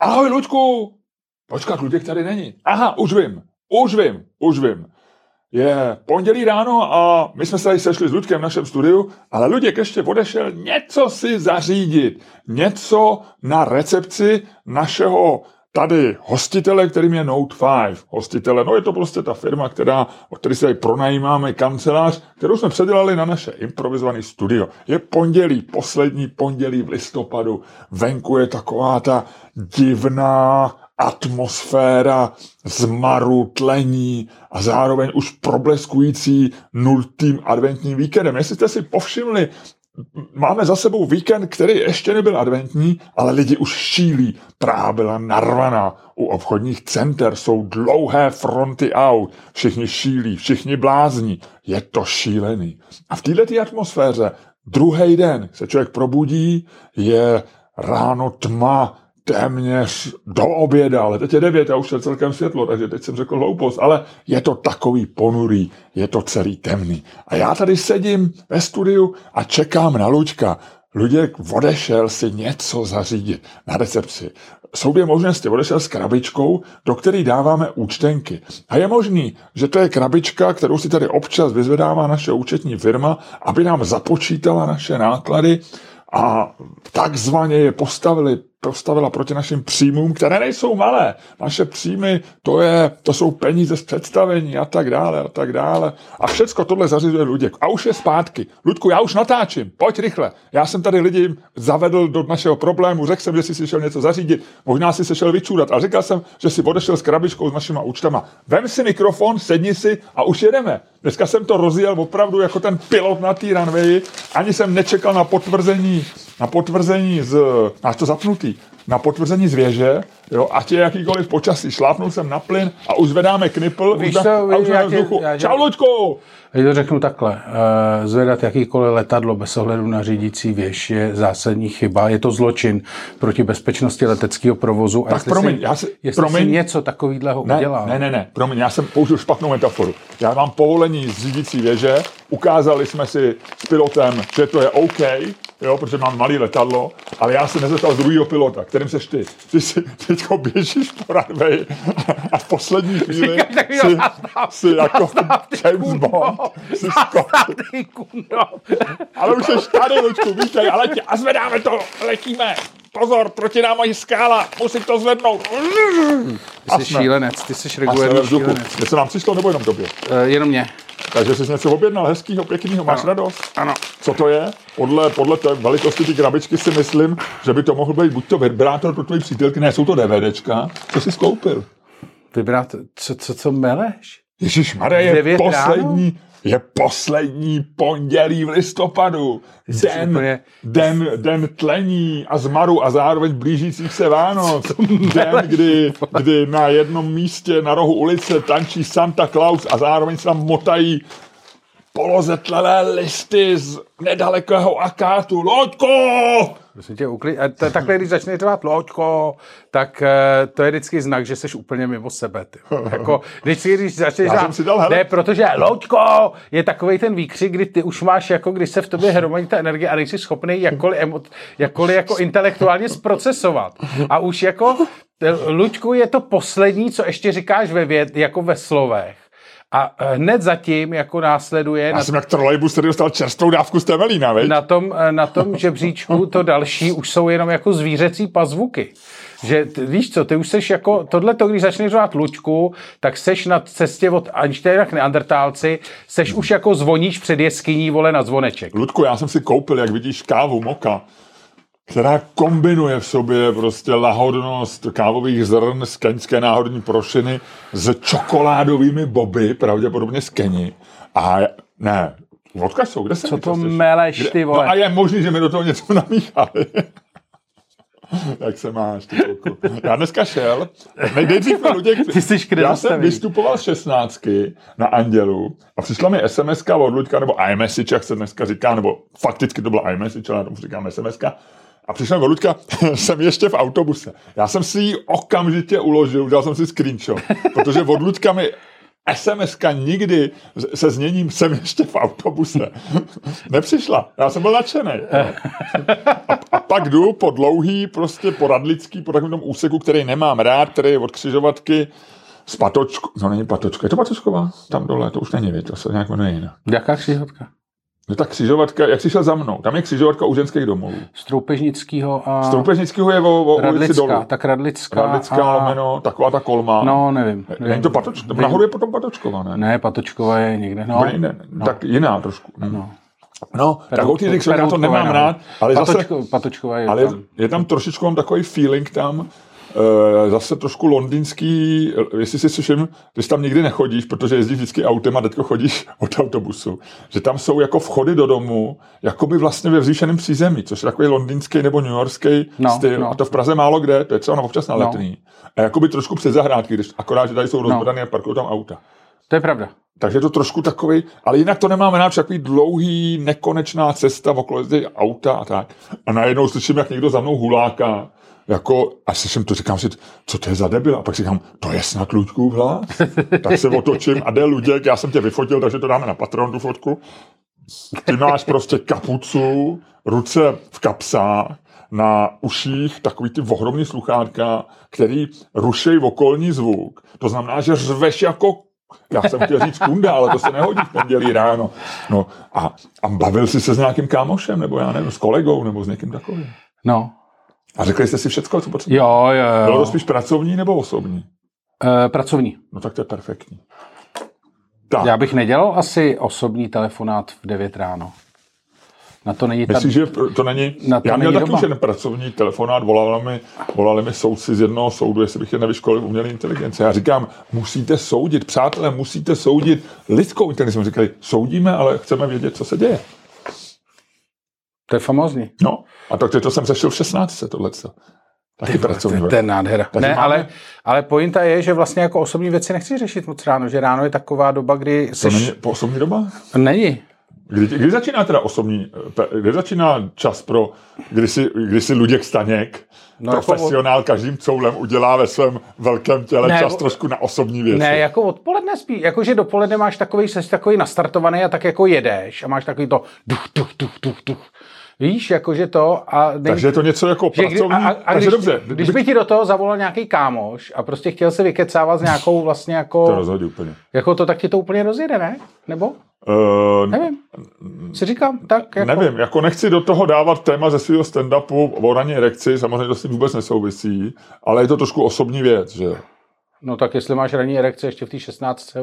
ahoj Luďku, počkat, Luděk tady není. Aha, už vím, už vím, už vím. Je pondělí ráno a my jsme se tady sešli s Ludkem v našem studiu, ale Luděk ještě odešel něco si zařídit, něco na recepci našeho tady hostitele, kterým je Note 5. Hostitele, no je to prostě ta firma, která, od které se tady pronajímáme kancelář, kterou jsme předělali na naše improvizované studio. Je pondělí, poslední pondělí v listopadu. Venku je taková ta divná atmosféra zmaru, tlení a zároveň už probleskující nultým adventním víkendem. Jestli jste si povšimli, máme za sebou víkend, který ještě nebyl adventní, ale lidi už šílí. Praha byla narvaná. U obchodních center jsou dlouhé fronty aut. Všichni šílí, všichni blázní. Je to šílený. A v této atmosféře druhý den se člověk probudí, je ráno tma, téměř do oběda, ale teď je devět a už je celkem světlo, takže teď jsem řekl hloupost, ale je to takový ponurý, je to celý temný. A já tady sedím ve studiu a čekám na Luďka. Luděk odešel si něco zařídit na recepci. Jsou dvě možnosti. Odešel s krabičkou, do které dáváme účtenky. A je možný, že to je krabička, kterou si tady občas vyzvedává naše účetní firma, aby nám započítala naše náklady a takzvaně je postavili postavila proti našim příjmům, které nejsou malé. Naše příjmy, to, je, to jsou peníze z představení a tak dále a tak dále. A všecko tohle zařizuje Luděk. A už je zpátky. Ludku, já už natáčím, pojď rychle. Já jsem tady lidi zavedl do našeho problému, řekl jsem, že jsi si šel něco zařídit, možná si se šel vyčůrat. A říkal jsem, že si odešel s krabičkou s našima účtama. Vem si mikrofon, sedni si a už jedeme. Dneska jsem to rozjel opravdu jako ten pilot na té runway. Ani jsem nečekal na potvrzení, na potvrzení z, máš to zapnutý, na potvrzení z věže, jo, ať je jakýkoliv počasí. Šlápnul jsem na plyn a už zvedáme knipl Víš už co, a už na vzduchu. já Čau, Luďku! Já to řeknu takhle. eh, Zvedat jakýkoliv letadlo bez ohledu na řídící věž je zásadní chyba. Je to zločin proti bezpečnosti leteckého provozu. A Tak jestli promiň, si, já si- jestli promiň. si něco takového Ne, udělal, ne, ne, ne, promiň, já jsem použil špatnou metaforu. Já mám povolení z řídící věže, ukázali jsme si s pilotem, že to je OK, jo, protože mám malý letadlo, ale já se nezeptal druhého pilota, kterým seš ty. Ty si teďko běžíš po runway a v poslední chvíli si, zastav, si jako James Bond, si ty kundo. Ale už jsi tady, Lučku, vítej, ale tě, a zvedáme to, letíme. Pozor, proti nám mají skála, musím to zvednout. Ty jsi šílenec, ty jsi vzduchu. šílenec. Něco nám přišlo, nebo jenom tobě? Eh, Jenom mě. Takže jsi něco objednal hezkýho, pěknýho, máš radost? Ano. Co to je? Podle, podle té velikosti ty krabičky si myslím, že by to mohl být buď to vibrátor pro tvoji přítelky, ne, jsou to DVDčka. Co jsi skoupil? Vybrat, co, co, co meleš? Ježíš Maria, je poslední, je poslední pondělí v listopadu. jsi Den, úplně- den, den tlení a zmaru a zároveň blížících se Vánoc. Den, kdy, kdy na jednom místě na rohu ulice tančí Santa Claus a zároveň se tam motají polozetlelé listy z nedalekého akátu. Loďko! Prosím tě, ukli... a to, takhle, když začne řvát loďko, tak eh, to je vždycky znak, že jsi úplně mimo sebe. Ty. Jako, když, si, když začneš řvát, si dal, hele. ne, protože loďko je takový ten výkřik, kdy ty už máš, jako když se v tobě hromadí ta energie a nejsi schopný jakkoliv, emo, jakkoliv jako intelektuálně zprocesovat. A už jako, eh, Luďku je to poslední, co ještě říkáš ve věd, jako ve slovech. A eh, hned zatím jako následuje Já na jsem jak trolejbus, který dostal čerstvou dávku z Temelína, veď? na tom, eh, na tom žebříčku to další už jsou jenom jako zvířecí pazvuky. Že víš co, ty už seš jako, tohle to, když začneš řvát lučku, tak seš na cestě od Einsteina k Neandertálci, seš už jako zvoníš před jeskyní, vole, na zvoneček. Ludku, já jsem si koupil, jak vidíš, kávu Moka, která kombinuje v sobě prostě lahodnost kávových zrn z keňské náhodní prošiny s čokoládovými boby, pravděpodobně z Keni. A ne, vodka jsou, kde se Co to meleš, ty vole? No a je možný, že mi do toho něco namíchali. Jak se máš, ty kluku? Já dneska šel, nej- nejdřív mi Luděk, Ty jsi já jsem vystupoval z 16 na Andělu a přišla mi SMS od Luďka, nebo iMessage, jak se dneska říká, nebo fakticky to byla iMessage, ale tomu říkám SMS. A přišla mi od Luďka, jsem ještě v autobuse. Já jsem si ji okamžitě uložil, udělal jsem si screenshot, protože od Luďka mi sms nikdy se zněním jsem ještě v autobuse nepřišla. Já jsem byl nadšený. A, a pak jdu po dlouhý, prostě po radlický, po takovém tom úseku, který nemám rád, který je od křižovatky s patočkou. No není patočka, je to patočková? Tam dole, to už není, věc, to se nějak jmenuje jinak. Jaká křižovatka? No tak křižovatka, jak jsi šel za mnou? Tam je křižovatka u ženských domovů. Z Troupežnického a... Z Troupežnického je o, o ulici Radlická, dolu. tak Radlická, Radlická, a... lomeno, taková ta kolma. No, nevím. Není to patočka, nahoru je potom patočková, ne? Ne, Patočková je někde. No, No, ne, no. Tak jiná trošku. No, no. no tak těch já to nemám no. rád, ale zase, Patočko, Patočková je ale tam. je tam trošičku mám takový feeling tam, zase trošku londýnský, jestli si slyším, když tam nikdy nechodíš, protože jezdíš vždycky autem a teďko chodíš od autobusu, že tam jsou jako vchody do domu, jako by vlastně ve vzýšeném přízemí, což je takový londýnský nebo newyorský No, styl. no. A to v Praze málo kde, to je třeba na občas na No. letný. A jako by trošku před zahrádky, když akorát, že tady jsou rozbodané a parkují tam auta. To je pravda. Takže je to trošku takový, ale jinak to nemáme rád, takový dlouhý, nekonečná cesta okolo auta a tak. A najednou slyším, jak někdo za mnou huláká, jako, a slyším to, říkám si, co to je za debil? A pak si říkám, to je snad Luďkův hlas? tak se otočím a jde Luděk, já jsem tě vyfotil, takže to dáme na Patreon, tu fotku. Ty máš prostě kapucu, ruce v kapsách, na uších takový ty ohromný sluchátka, který rušej okolní zvuk. To znamená, že řveš jako já jsem chtěl říct kunda, ale to se nehodí v pondělí ráno. No a, a bavil jsi se s nějakým kámošem, nebo já nevím, s kolegou, nebo s někým takovým. No. A řekli jste si všechno, co potřebujete? Jo, jo, jo. Bylo to spíš pracovní nebo osobní? Eh, pracovní. No tak to je perfektní. Tak, Já bych nedělal asi osobní telefonát v 9 ráno. Na to není ta... Myslíš, že to není... Na to já měl taky už jeden pracovní telefonát, volali mi, volali mi soudci z jednoho soudu, jestli bych je nevyškolil umělé inteligence. Já říkám, musíte soudit, přátelé, musíte soudit lidskou inteligenci. Říkali, soudíme, ale chceme vědět, co se děje. To je famózní. No, a tak to jsem řešil v 16. tohleto. Taky pracovní. To, to je nádhera. Takže Ne, máme- ale, ale pointa je, že vlastně jako osobní věci nechci řešit moc ráno, že ráno je taková doba, kdy To seš... není po osobní doba? Není. Kdy, kdy začíná teda osobní, kdy začíná čas pro, kdy si, kdy si Luděk Staněk, No, no, jako profesionál, každým coulem udělá ve svém velkém těle Ne, čas trošku na osobní věci. Ne, jako odpoledne spíš. Jakože dopoledne máš takový, jsi takový nastartovaný a tak jako jedeš a máš takový to duch, duch, duch, duch, duch. Víš, jakože to a... není- Takže je to něco jako že pracovní. a, a, a Takže když, dobře, když by ti do toho zavolal nějaký kámoš a prostě chtěl se vykecávat s nějakou vlastně to jako, rozhodí úplně. jako to, tak ti to úplně rozjede, ne? Nebo? Uh, Nevím. Si říkám, tak jako... Nevím, jako nechci do toho dávat téma ze svého stand-upu o raní erekci, samozřejmě to s tím vůbec nesouvisí, ale je to trošku osobní věc, že jo. No tak jestli máš ranní erekce ještě v té 16,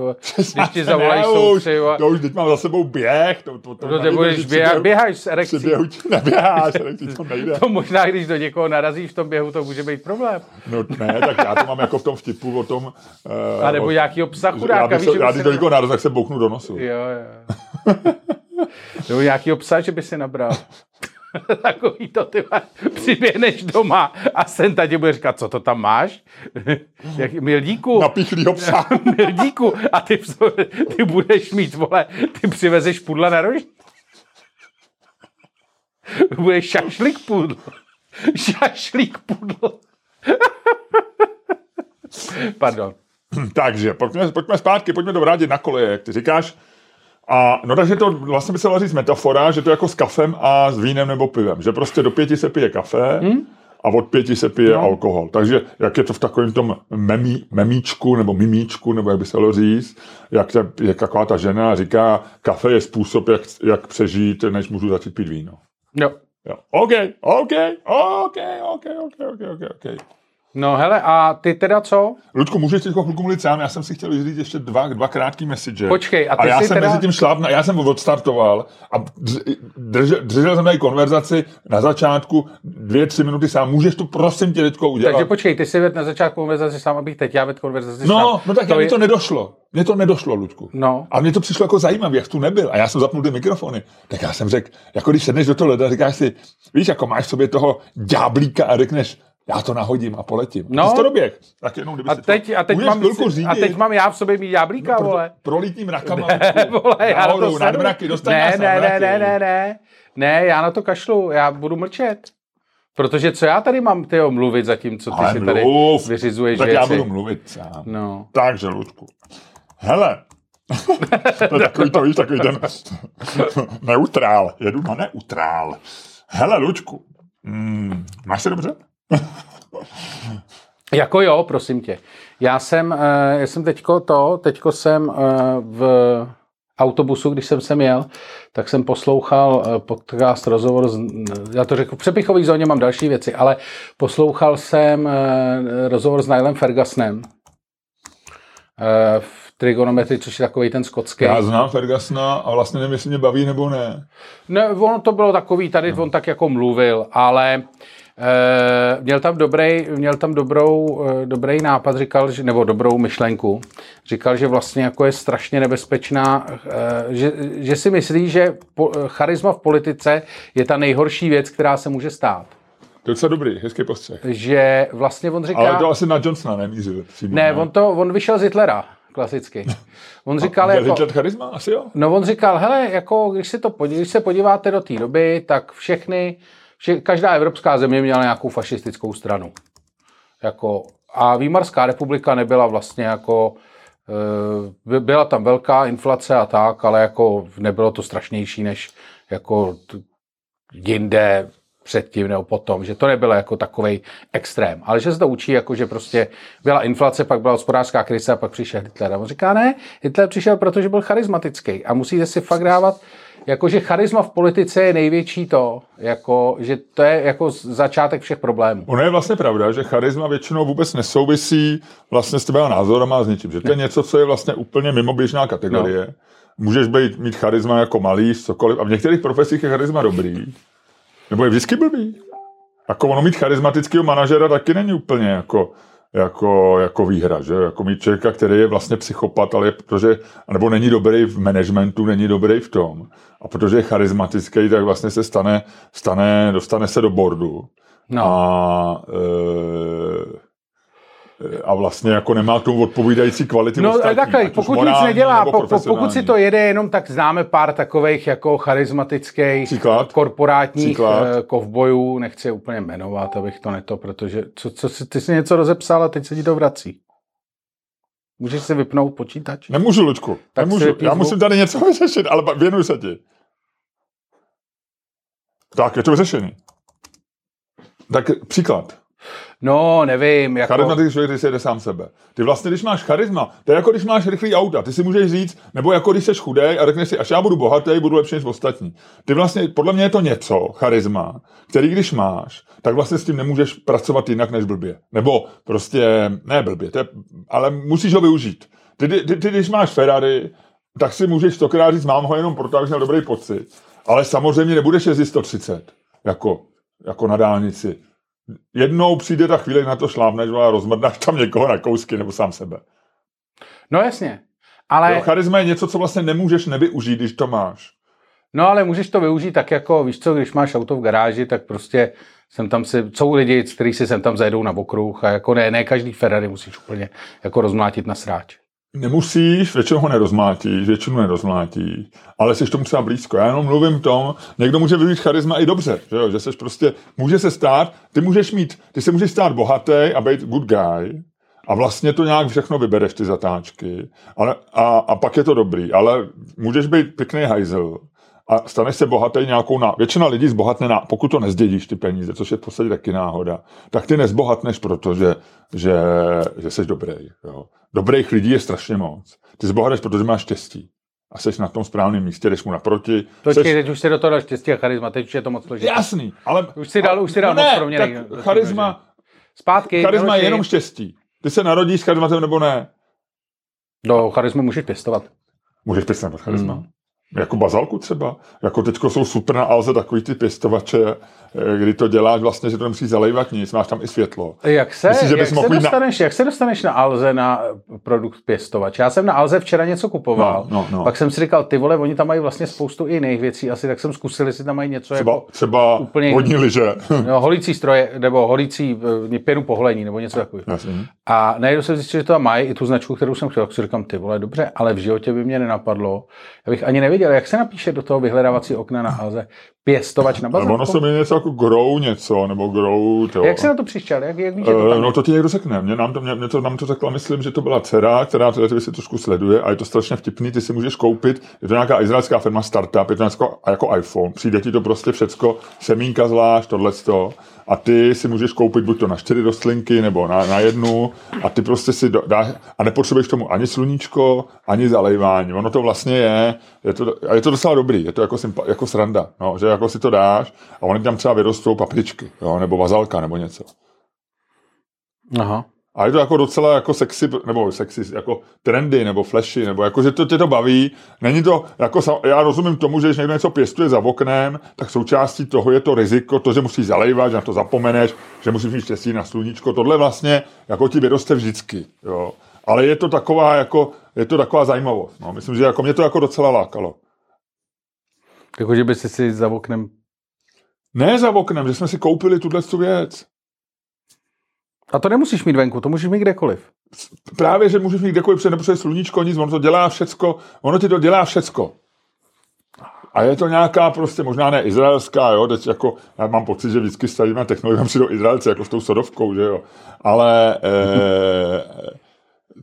když ti zavolají soudci, vole, To už teď mám za sebou běh. To, to, to to ty budeš běhu- běháš s erekcí. běhu neběháš, erekci to nejde. To možná, když do někoho narazíš v tom běhu, to může být problém. No ne, tak já to mám jako v tom vtipu o tom... Uh, A nebo nějakýho psa já, chudáka, bych víš, se, já když do někoho narazím, tak se bouknu do nosu. Jo, jo. Nebo nějakýho psa, že by si nabral. Takový to, ty přiběhneš doma a Senta ti bude říkat, co to tam máš? Jak, mildíku, Napíchlýho psa. mildíku, a ty, ty budeš mít, vole, ty přivezeš pudla na rož. Budeš šašlik pudl. Šašlík pudl. Pardon. Takže pojďme, pojďme zpátky, pojďme to vrátit na koleje, jak ty říkáš. A no takže to vlastně by se dalo říct metafora, že to je jako s kafem a s vínem nebo pivem. Že prostě do pěti se pije kafe hmm? a od pěti se pije no. alkohol. Takže jak je to v takovém tom memí, memíčku nebo mimíčku, nebo jak by se dalo říct, jak, ta, jak taková ta žena říká, kafe je způsob, jak, jak přežít, než můžu začít pít víno. Jo. Jo. OK, OK, OK, OK, OK, OK, OK, OK. No hele, a ty teda co? Ludku, můžeš teď chvilku mluvit sám, já jsem si chtěl říct ještě dva, dva krátký message. Počkej, a ty a já jsi jsem teda- mezi tím šlápnul, já jsem odstartoval a drž- držel, držel jsem tady konverzaci na začátku dvě, tři minuty sám. Můžeš to prosím tě teďko udělat? Takže počkej, ty si ved na začátku konverzaci sám, abych teď já ved konverzaci no, sám. no tak to to je... to nedošlo. Mně to nedošlo, Ludku. No. A mně to přišlo jako zajímavé, jak tu nebyl. A já jsem zapnul ty mikrofony. Tak já jsem řekl, jako když sedneš do toho leda, říkáš si, víš, jako máš v sobě toho ďáblíka a řekneš, já to nahodím a poletím. No. Ty jsi to doběh. Tak jenom, kdyby A si teď, to... a, teď mám, a teď mám já v sobě mít jáblíka, Proto- vole. Prolítní mrakama. vole, já na to nad sedu. mraky, ne, ne, ne, mraky. ne, ne, ne, ne, já na to kašlu, já budu mlčet. Protože co já tady mám, tyjo, mluvit zatím, co ty Ale si tady mluv. vyřizuješ Tak věci. já budu mluvit sám. No. Takže, Ludku. Hele, to je takový to, víš, takový ten neutrál. Jedu na neutrál. Hele, Lučku, mm, máš se dobře? Jako jo, prosím tě. Já jsem, uh, já jsem teďko to, teďko jsem uh, v autobusu, když jsem sem jel, tak jsem poslouchal uh, podcast, rozhovor, z, já to řekl, v přepichových zóně mám další věci, ale poslouchal jsem rozhovor s Nilem Fergusonem v trigonometrii, což je takový ten skotský. Já znám Fergusona a vlastně nevím, jestli mě baví nebo ne. Ne, ono to bylo takový, tady no. on tak jako mluvil, ale Uh, měl tam dobrý, měl tam dobrou, uh, dobrý nápad, říkal, že, nebo dobrou myšlenku. Říkal, že vlastně jako je strašně nebezpečná, uh, že, že si myslí, že po, charisma v politice je ta nejhorší věc, která se může stát. To je docela dobrý, hezký postřeh. Že vlastně on říká... Ale to asi na Johnsona nemířil. Ne, on, to, on vyšel z Hitlera klasicky. On říkal, a jako, Hitler charisma? Asi jo. No on říkal, hele, jako když, si to, když se podíváte do té doby, tak všechny že každá evropská země měla nějakou fašistickou stranu. Jako, a Výmarská republika nebyla vlastně jako, e, byla tam velká inflace a tak, ale jako nebylo to strašnější než jako jinde předtím nebo potom, že to nebylo jako takový extrém, ale že se to učí, jako že prostě byla inflace, pak byla hospodářská krize a pak přišel Hitler. A on říká, ne, Hitler přišel, protože byl charismatický a musíte si fakt dávat jakože charisma v politice je největší to, jako, že to je jako začátek všech problémů. Ono je vlastně pravda, že charisma většinou vůbec nesouvisí vlastně s těma názorama a s ničím. Že to je něco, co je vlastně úplně mimo běžná kategorie. No. Můžeš být, mít charisma jako malý, cokoliv. A v některých profesích je charisma dobrý. Nebo je vždycky blbý. Jako ono mít charismatického manažera taky není úplně jako jako, jako výhra, že? Jako mít člověka, který je vlastně psychopat, ale je, protože, nebo není dobrý v managementu, není dobrý v tom. A protože je charismatický, tak vlastně se stane, stane dostane se do bordu. No. A e, a vlastně jako nemá tu odpovídající kvality No ostatní, takhle, pokud nic nedělá, po, pokud si to jede jenom, tak známe pár takových jako charismatických Příklad? korporátních Příklad? Eh, kovbojů, nechci je úplně jmenovat, abych to neto, protože co, co, ty jsi něco rozepsal a teď se ti to vrací. Můžeš si vypnout počítač? Nemůžu, Lučku. Tak Nemůžu. Já musím tady něco vyřešit, ale věnuj se ti. Tak, je to vyřešený. Tak příklad. No, nevím. Jako... Charismatický člověk, když se jede sám sebe. Ty vlastně, když máš charisma, to je jako když máš rychlý auta. Ty si můžeš říct, nebo jako když jsi chudej a řekneš si, až já budu bohatý, budu lepší než ostatní. Ty vlastně, podle mě je to něco, charisma, který když máš, tak vlastně s tím nemůžeš pracovat jinak než blbě. Nebo prostě, ne blbě, to je, ale musíš ho využít. Ty, ty, ty, když máš Ferrari, tak si můžeš stokrát říct, mám ho jenom proto, abych měl dobrý pocit. Ale samozřejmě nebudeš jezdit 130, jako, jako na dálnici jednou přijde ta chvíle, na to šlápneš a rozmrdnáš tam někoho na kousky nebo sám sebe. No jasně. Ale... Jo, charisma je něco, co vlastně nemůžeš nevyužít, když to máš. No ale můžeš to využít tak jako, víš co, když máš auto v garáži, tak prostě jsem tam si, jsou lidi, kteří si sem tam zajedou na okruh a jako ne, ne každý Ferrari musíš úplně jako rozmlátit na sráč. Nemusíš, většinou ho nerozmlátíš, většinu nerozmlátíš, ale jsi tomu třeba blízko. Já jenom mluvím tom, někdo může využít charisma i dobře, že, jo? že seš prostě, může se stát, ty můžeš mít, ty se můžeš stát bohatý a být good guy, a vlastně to nějak všechno vybereš, ty zatáčky. Ale, a, a pak je to dobrý. Ale můžeš být pěkný hajzel a staneš se bohatý nějakou ná... Většina lidí zbohatne, na... pokud to nezdědíš ty peníze, což je v podstatě taky náhoda, tak ty nezbohatneš, protože že, že jsi dobrý. Jo. Dobrých lidí je strašně moc. Ty zbohatneš, protože máš štěstí a jsi na tom správném místě, jdeš mu naproti. Počkej, seš... teď už si do toho dal štěstí a charisma, teď už je to moc složité. Jasný, ale... Už si dal, už si dal no moc ne, pro mě. Tak charisma, Zpátky. Charisma je jenom štěstí. Ty se narodíš s charismatem nebo ne? Do charismy můžeš pěstovat. Můžeš pěstovat charisma. Hmm. Jako bazalku třeba. Jako teďko jsou super na Alze takový ty pěstovače, eh, kdy to děláš vlastně, že to nemusíš zalejvat nic, máš tam i světlo. Jak se, Myslíš, že jak, se dostaneš, na... jak se dostaneš na Alze na produkt pěstovač? Já jsem na Alze včera něco kupoval, no, no, no. pak jsem si říkal, ty vole, oni tam mají vlastně spoustu jiných věcí, asi tak jsem zkusil, jestli tam mají něco třeba, jako třeba úplně vodní liže. no, holící stroje, nebo holící eh, pěnu poholení, nebo něco takového. A najednou jsem zjistil, že to mají i tu značku, kterou jsem chtěl, tak si říkám, ty vole, dobře, ale v životě by mě nenapadlo, já bych ani nevěděl, neviděl. Jak se napíše do toho vyhledávací okna na Alze? Pěstovač na Nebo ono se mi něco jako grow něco, nebo grow to. Jak se na to přišel? Jak, jak víš, že to Eh, tam No to ti někdo řekne. Mě, nám to, mě, mě to, nám to řekla, myslím, že to byla dcera, která tyhle ty věci trošku sleduje a je to strašně vtipný. Ty si můžeš koupit, je to nějaká izraelská firma startup, je to něco jako iPhone, přijde ti to prostě všecko, semínka zvlášť, tohleto a ty si můžeš koupit buď to na čtyři rostlinky nebo na, na jednu a ty prostě si do, dáš a nepotřebuješ tomu ani sluníčko, ani zalejvání. Ono to vlastně je, je to, a je to docela dobrý, je to jako, sympa, jako sranda, no, že jako si to dáš a oni tam třeba vyrostou papričky, jo, nebo vazalka, nebo něco. Aha. A je to jako docela jako sexy, nebo sexy, jako trendy, nebo flashy, nebo jako, že to tě to baví. Není to, jako, já rozumím tomu, že když někdo něco pěstuje za oknem, tak součástí toho je to riziko, to, že musíš zalejvat, že na to zapomeneš, že musíš mít štěstí na sluníčko. Tohle vlastně jako ti vyroste vždycky, jo. Ale je to taková, jako, je to taková zajímavost. No. Myslím, že jako mě to jako docela lákalo. Jako, že by si si za oknem... Ne za oknem, že jsme si koupili tuhle tu věc. A to nemusíš mít venku, to můžeš mít kdekoliv. Právě, že můžeš mít kdekoliv, protože sluníčko, nic, ono to dělá všecko, ono ti to dělá všecko. A je to nějaká prostě, možná ne izraelská, jo, teď jako, já mám pocit, že vždycky stavíme technologie, přijdou Izraelci, jako s tou sodovkou, že jo, ale, e,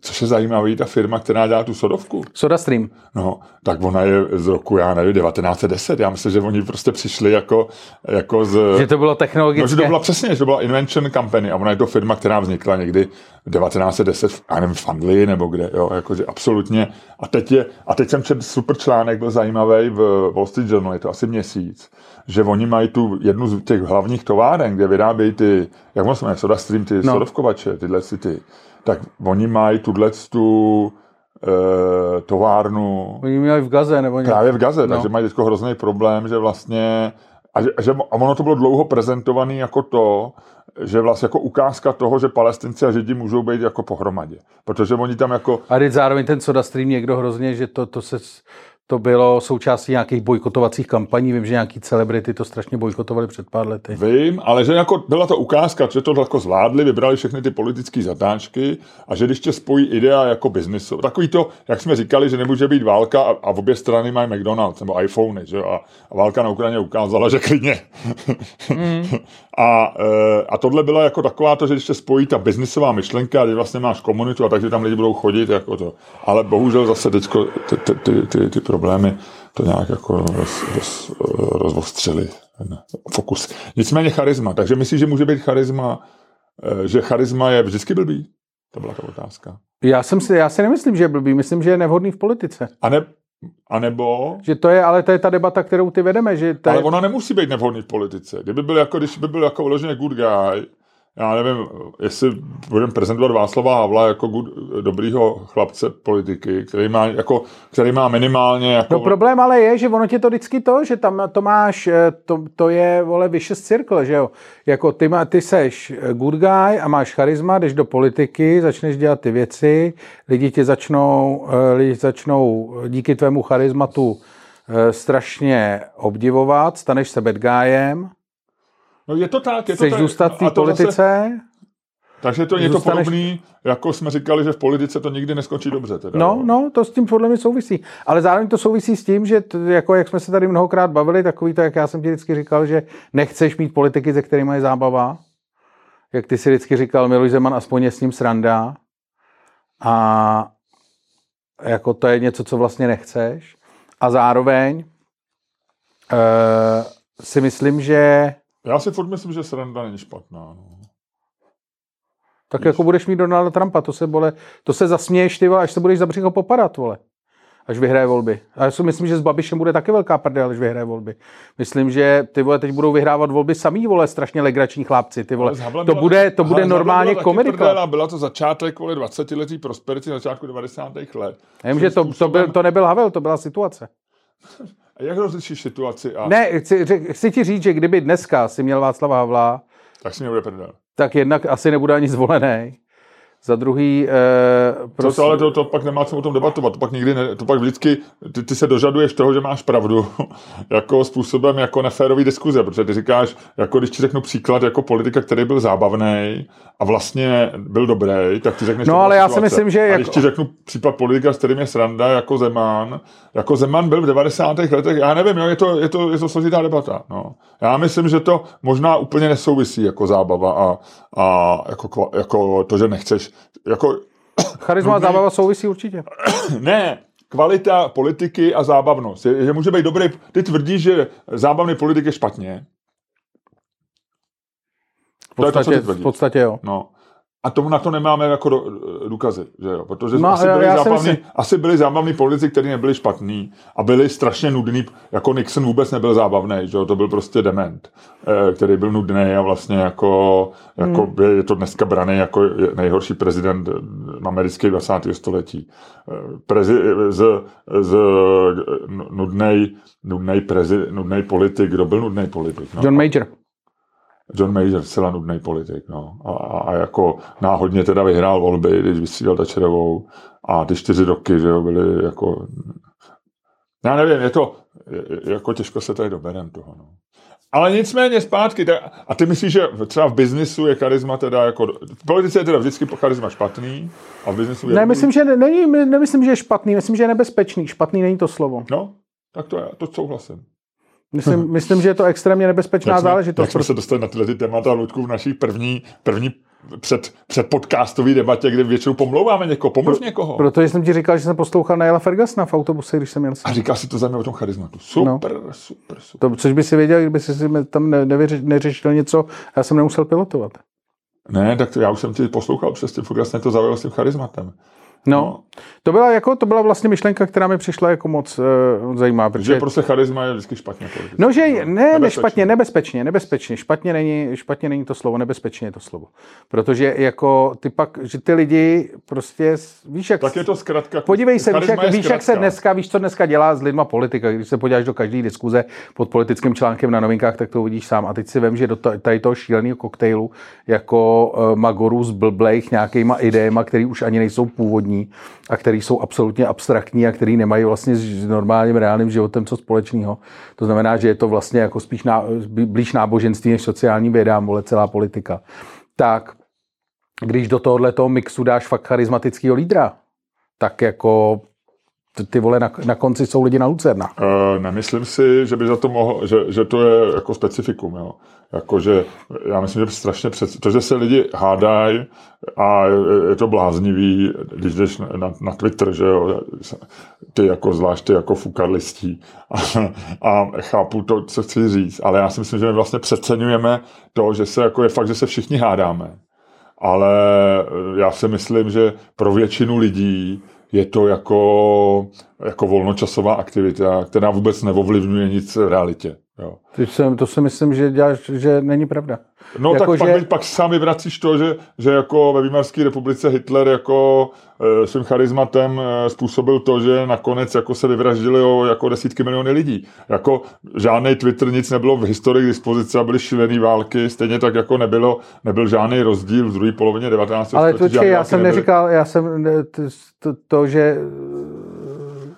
což je zajímavý, ta firma, která dělá tu sodovku, Soda Stream. no, tak ona je z roku, já nevím, 1910, já myslím, že oni prostě přišli jako, jako z... Že to bylo technologické. No, že to byla přesně, že to byla Invention Company a ona je to firma, která vznikla někdy v 1910, v- já nevím, v Anglii nebo kde, jo, jakože absolutně. A teď, je, a teď jsem četl super článek, byl zajímavý v Wall Street Journal, je to asi měsíc, že oni mají tu jednu z těch hlavních továren, kde vyrábějí ty, jak moc se jmenuje, Soda Stream, ty no. sodovkovače, tyhle si ty, tak oni mají tuhle tu e, továrnu Oni měli v Gaze nebo něco. Právě v Gaze, No. takže mají teď hrozný problém, že vlastně a, že, a že, a ono to bylo dlouho prezentované jako to, že vlastně jako ukázka toho, že palestinci a židi můžou být jako pohromadě. Protože oni tam jako, A teď zároveň ten Soda Stream někdo hrozně, že to, to se to bylo součástí nějakých bojkotovacích kampaní. Vím, že nějaký celebrity to strašně bojkotovali před pár lety. vím, ale že jako byla to ukázka, že to jako zvládli, vybrali všechny ty politické zatáčky a že když tě spojí idea jako biznisu, takový to, jak jsme říkali, že nemůže být válka a, a v obě strany mají McDonald's nebo iPhony, že a, a válka na Ukrajině ukázala, že klidně. Mm. a, e, a tohle byla jako taková to, že když tě spojí ta biznisová myšlenka, ty vlastně máš komunitu a takže tam lidi budou chodit jako to. Ale bohužel zase teďko ty, ty, ty, ty, ty problémy to nějak jako roz, roz, rozostřili ten fokus. Nicméně charisma. Takže myslíš, že může být charisma, e, že charisma je vždycky blbý? To byla ta otázka. Já, jsem si, já si nemyslím, že je blbý, myslím, že je nevhodný v politice. A, ne, a nebo... Že to je, ale to je ta debata, kterou ty vedeme, že to je, Ale ona nemusí být nevhodný v politice. Kdyby byl jako, když by byl jako vyloženě good guy, já nevím, jestli budeme prezentovat Václava Havla jako good, dobrýho chlapce politiky, který má, jako, který má minimálně jako... No problém ale je, že ono tě to vždycky to, že tam to máš, eh, to, to je, vole, vicious circle, že jo. Jako ty, má, ty seš eh, good guy a máš charisma, jdeš do politiky, začneš dělat ty věci, lidi tě začnou, eh, lidi začnou díky tvému charismatu eh, strašně obdivovat, staneš se bad guyem, No je to tak, je to chceš tak. zůstat v té to politice, Zase, takže to je to podobný, jako jsme říkali, že v politice to nikdy neskončí dobře. Teda, No, no, to s tím podle mě souvisí. Ale zároveň to souvisí s tím, že t, jako jak jsme se tady mnohokrát bavili, takový to, jak já jsem ti vždycky říkal, že nechceš mít politiky, ze kterými je zábava. Jak ty si vždycky říkal, Miloš Zeman, aspoň je s ním sranda. A jako to je něco, co vlastně nechceš. A zároveň uh, si myslím, že Já si furt myslím, že sranda není špatná. No. tak jako budeš mít Donalda Trumpa, to se, bole, to se zasměješ, ty vole, až se budeš za břicho popadat, vole. Až vyhraje volby. A já si myslím, že s Babišem bude taky velká prdel, až vyhraje volby. Myslím, že ty vole teď budou vyhrávat volby samý, vole, strašně legrační chlápci, ty vole. To bude, to bude normálně komedika. Byla to začátek kvůli 20 letý prosperity na začátku 90. let. Já vím, že to, to, byl, to nebyl Havel, to byla situace. A jak rozlišíš situaci a Ne, chci, řek- chci ti říct, že kdyby dneska si měl Václava Havla, tak si mě bude prdel. tak jednak asi nebude ani zvolený. Za druhý, eh, prostě... to, ale to, to pak nemá co o tom debatovat, to pak nikdy ne, to pak vždycky, ty, ty se dožaduješ toho, že máš pravdu, jako způsobem jako neférový diskuze, protože ty říkáš, jako když ti řeknu příklad jako politika, který byl zábavný a vlastně byl dobrý, tak ty řekneš... No ale já si myslím, že... A jako... když ti řeknu případ politika, s kterým je sranda, jako Zeman, jako Zeman byl v 90. letech, já nevím, jo, je, to, je, to, je to složitá debata. No. Já myslím, že to možná úplně nesouvisí jako zábava a, a jako, jako to, že nechceš jako... Charisma a zábava souvisí určitě. ne, kvalita politiky a zábavnost. Je, že může být dobrý, ty tvrdíš, že zábavný politik je špatně. V podstatě, to je to, v podstatě jo. No. A tomu na to nemáme jako do, důkazy, že jo? Protože no, asi, byli zábavní, si... asi byli zábavní politici, kteří nebyli špatní a byli strašně nudní, jako Nixon vůbec nebyl zábavný, že jo? To byl prostě dement, eh, který byl nudný a vlastně jako, jako hmm. je to dneska braný jako nejhorší prezident americký 20. století. Eh, prezi, z, z nudnej, nudnej, prezi, nudnej politik, kdo byl nudný politik? No? John Major. John Major, celá nudný politik, no. A, a, a, jako náhodně teda vyhrál volby, když vystřídal Tačerovou a ty čtyři roky, že jo, byly jako... Já nevím, je to, jako těžko se tady doberem toho, no. Ale nicméně zpátky, a ty myslíš, že třeba v biznisu je charisma teda jako, v politice je teda vždycky charisma špatný, a v biznisu je... Ne, myslím, že není, nemyslím, že je špatný, myslím, že je nebezpečný, špatný není to slovo. No, tak to je, to souhlasím. Myslím, myslím, že je to extrémně nebezpečná jak jsme, záležitost. Jak jsme se dostali na tyhle ty témata, Ludku, v naší první, první před, před podcastový debatě, kde většinou pomlouváme někoho, pomluv Pro, někoho. Protože jsem ti říkal, že jsem poslouchal Naila Fergusona v autobuse, když jsem jel. A říká si to zajímavé o tom charizmatu. Super, no. super, super. To, což by si věděl, kdyby si tam ne, nevyřeš, neřešil něco, já jsem nemusel pilotovat. Ne, tak to já už jsem ti poslouchal přes tím, furt jasně to zaujal s tím charizmatem. No, to byla, jako, to byla vlastně myšlenka, která mi přišla jako moc uh, zajímavá. Protože... Že prostě charisma je vždycky špatně. Politicky. No, že ne, ne, špatně, nebezpečně, nebezpečně. Špatně není, špatně není to slovo, nebezpečně je to slovo. Protože jako ty pak, že ty lidi prostě, víš jak... Tak je to zkrátka. Podívej se, víš jak, víš, jak se dneska, víš, co dneska dělá s lidma politika. Když se podíváš do každé diskuze pod politickým článkem na novinkách, tak to uvidíš sám. A teď si vím, že do tady toho šíleného koktejlu jako uh, Magoru z blblejch nějakýma idejema, který už ani nejsou původní, a který jsou absolutně abstraktní a který nemají vlastně s normálním reálným životem co společného. To znamená, že je to vlastně jako spíš ná, blíž náboženství než sociální vědám, vole celá politika. Tak když do tohohle toho mixu dáš fakt charismatického lídra, tak jako ty vole, na, na konci jsou lidi na Lucerna. Uh, nemyslím si, že by za to mohl, že, že to je jako specifikum, jo. Jakože, já myslím, že strašně před, to, že se lidi hádají a je, to bláznivý, když jdeš na, na Twitter, že jo, ty jako zvlášť ty jako fukarlistí a, a chápu to, co chci říct, ale já si myslím, že my vlastně přeceňujeme to, že se jako je fakt, že se všichni hádáme. Ale já si myslím, že pro většinu lidí je to jako, jako volnočasová aktivita, která vůbec neovlivňuje nic v realitě. Jo. Ty jsem, to si myslím, že děláš, že není pravda. No jako, tak že... pak, pak sami vracíš to, že, že jako ve Výmarské republice Hitler jako e, svým charizmatem e, způsobil to, že nakonec jako se vyvraždili o jako desítky miliony lidí. Jako žádný Twitter, nic nebylo v historii k dispozici a byly šílené války, stejně tak jako nebylo, nebyl žádný rozdíl v druhé polovině 19. Ale to, já jsem nebyly. neříkal, já jsem to, to že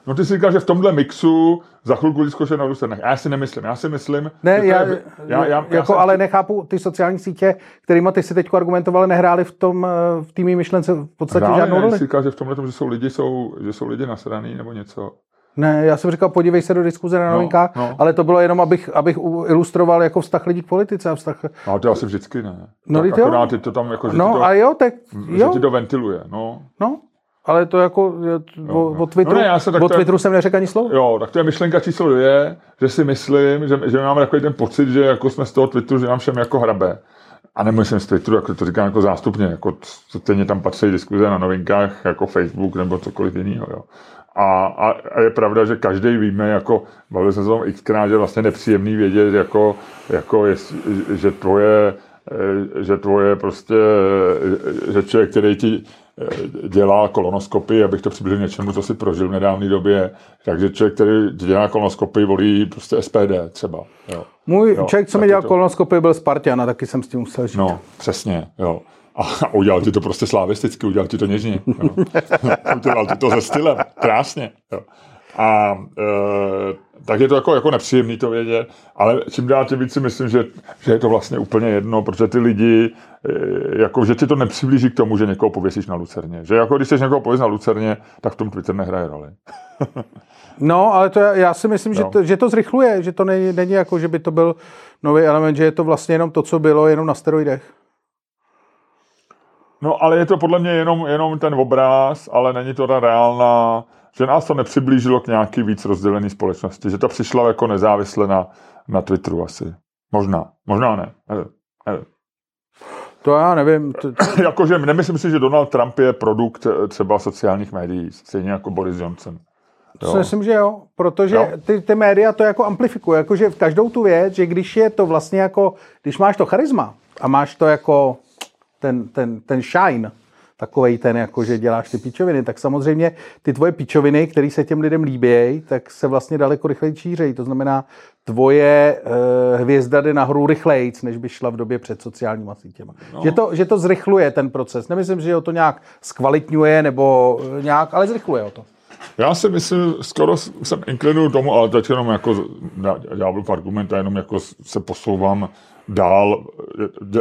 No ty si říkal, že v tomhle mixu za chvilku zkoušet na Lucernek. Já si nemyslím. Já si myslím, ne, já, je, já, já, jako, já ale nechápu ty sociální sítě, kterými ty si teď argumentovali, nehráli v tom v týmí myšlence v podstatě Hráli, žádnou roli. Říkal, že v tomhle tom, že jsou lidi, jsou, že jsou lidi nasraný nebo něco. Ne, já jsem říkal, podívej se do diskuze na no, novinkách, no, no. ale to bylo jenom, abych, abych ilustroval jako vztah lidí k politice. A vztah... No, to asi vždycky ne. No, tak akorát to tam jako, že no, to, a jo, tak, jo. Že ti to ventiluje, no. No, ale to jako jo, o, o Twitteru, no ne, já se, tak o Twitteru jsem neřekl ani slovo. Jo, tak to je myšlenka číslo dvě, že si myslím, že, že máme takový ten pocit, že jako jsme z toho Twitteru, že nám všem jako hrabe. A nemyslím z Twitteru, jako to říkám jako zástupně, jako stejně tam patří diskuze na novinkách, jako Facebook nebo cokoliv jiného. Jo. A, a, a, je pravda, že každý víme, jako bavili jsme se o tom xkrát, že vlastně nepříjemný vědět, jako, jako jest, že tvoje že tvoje prostě, že člověk, který ti dělá kolonoskopy, abych to přibližil něčemu, co si prožil v nedávné době. Takže člověk, který dělá kolonoskopy, volí prostě SPD třeba. Jo. Můj jo, člověk, co mi dělal to... kolonoskopy, byl Spartian a taky jsem s tím musel žít. No, přesně, jo. A udělal ti to prostě slavisticky, udělal ti to něžně. Jo. udělal ti to ze stylem, krásně. Jo. A e, tak je to jako, jako nepříjemný to vědět, ale čím dál tím víc si myslím, že, že je to vlastně úplně jedno, protože ty lidi, e, jako, že ti to nepřiblíží k tomu, že někoho pověsíš na Lucerně. Že jako když chceš někoho pověsit na Lucerně, tak v tom Twitter nehraje roli. no, ale to já si myslím, že to, že to zrychluje, že to není, není jako, že by to byl nový element, že je to vlastně jenom to, co bylo, jenom na steroidech. No, ale je to podle mě jenom, jenom ten obraz, ale není to ta reálná, že nás to nepřiblížilo k nějaký víc rozdělený společnosti, že to přišlo jako nezávisle na, na Twitteru asi. Možná, možná ne. Nevím, nevím. To já nevím. Jakože nemyslím si, že Donald Trump je produkt eh, třeba sociálních médií, stejně jako Boris Johnson. Jo. Si myslím, že jo, protože jo. Ty, ty média to jako amplifikuje, jakože v každou tu věc, že když je to vlastně jako, když máš to charisma a máš to jako ten, ten, ten shine, takovej ten, jako že děláš ty pičoviny, tak samozřejmě ty tvoje pičoviny, které se těm lidem líbí, tak se vlastně daleko rychleji šířejí. To znamená, tvoje uh, hvězda jde nahoru rychleji, než by šla v době před sociálníma sítěma. No. Že, to, že to zrychluje ten proces. Nemyslím, že ho to nějak zkvalitňuje nebo eh, nějak, ale zrychluje ho to. Já si myslím, skoro jsem inklinuju tomu, ale teď jenom jako v argument a jenom jako se posouvám dál,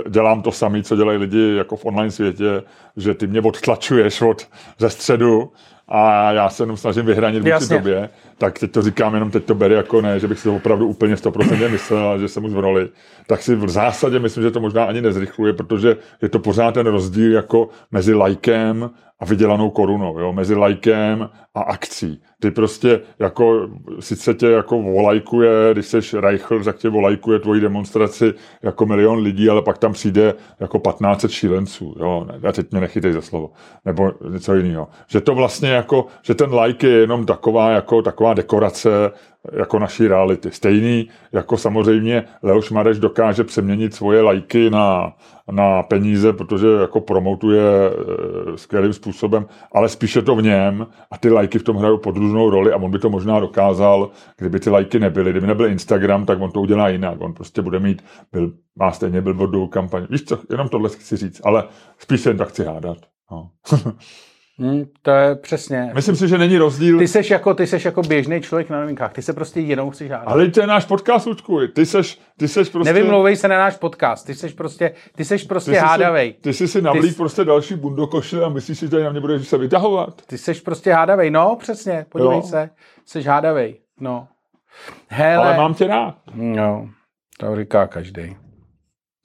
dělám to samé, co dělají lidi jako v online světě, že ty mě odtlačuješ od ze středu a já se jenom snažím vyhranit vůči tobě, tak teď to říkám jenom, teď to bere jako ne, že bych si to opravdu úplně 100% myslel, že jsem už v roli, tak si v zásadě myslím, že to možná ani nezrychluje, protože je to pořád ten rozdíl jako mezi lajkem a vydělanou korunou, jo, mezi lajkem a akcí. Ty prostě jako, sice tě jako volajkuje, když jsi Reichl, tak tě volajkuje tvoji demonstraci jako milion lidí, ale pak tam přijde jako 15 šílenců, jo, a teď mě nechytej za slovo, nebo něco jiného. Že to vlastně jako, že ten like je jenom taková, jako taková dekorace, jako naší reality. Stejný jako samozřejmě Leoš Mareš dokáže přeměnit svoje lajky na, na peníze, protože jako promotuje e, skvělým způsobem, ale spíše to v něm a ty lajky v tom hrajou podružnou roli a on by to možná dokázal, kdyby ty lajky nebyly. Kdyby nebyl Instagram, tak on to udělá jinak. On prostě bude mít, byl, má stejně billboardovou kampaň. Víš co, jenom tohle chci říct, ale spíš jen tak chci hádat. No. Hmm, to je přesně. Myslím si, že není rozdíl. Ty seš jako, ty seš jako běžný člověk na novinkách. Ty se prostě jenom chceš hádat. Ale to je náš podcast, Lučku. Ty seš, ty seš prostě... Nevymlouvej se na náš podcast. Ty seš prostě, ty seš prostě ty hádavej. Si, ty jsi si navlík ty prostě další bundokoše a myslíš si, že na mě budeš se vytahovat. Ty seš prostě hádavej. No, přesně. Podívej jo. se. Seš hádavej. No. Hele. Ale mám tě rád. No, to říká každý.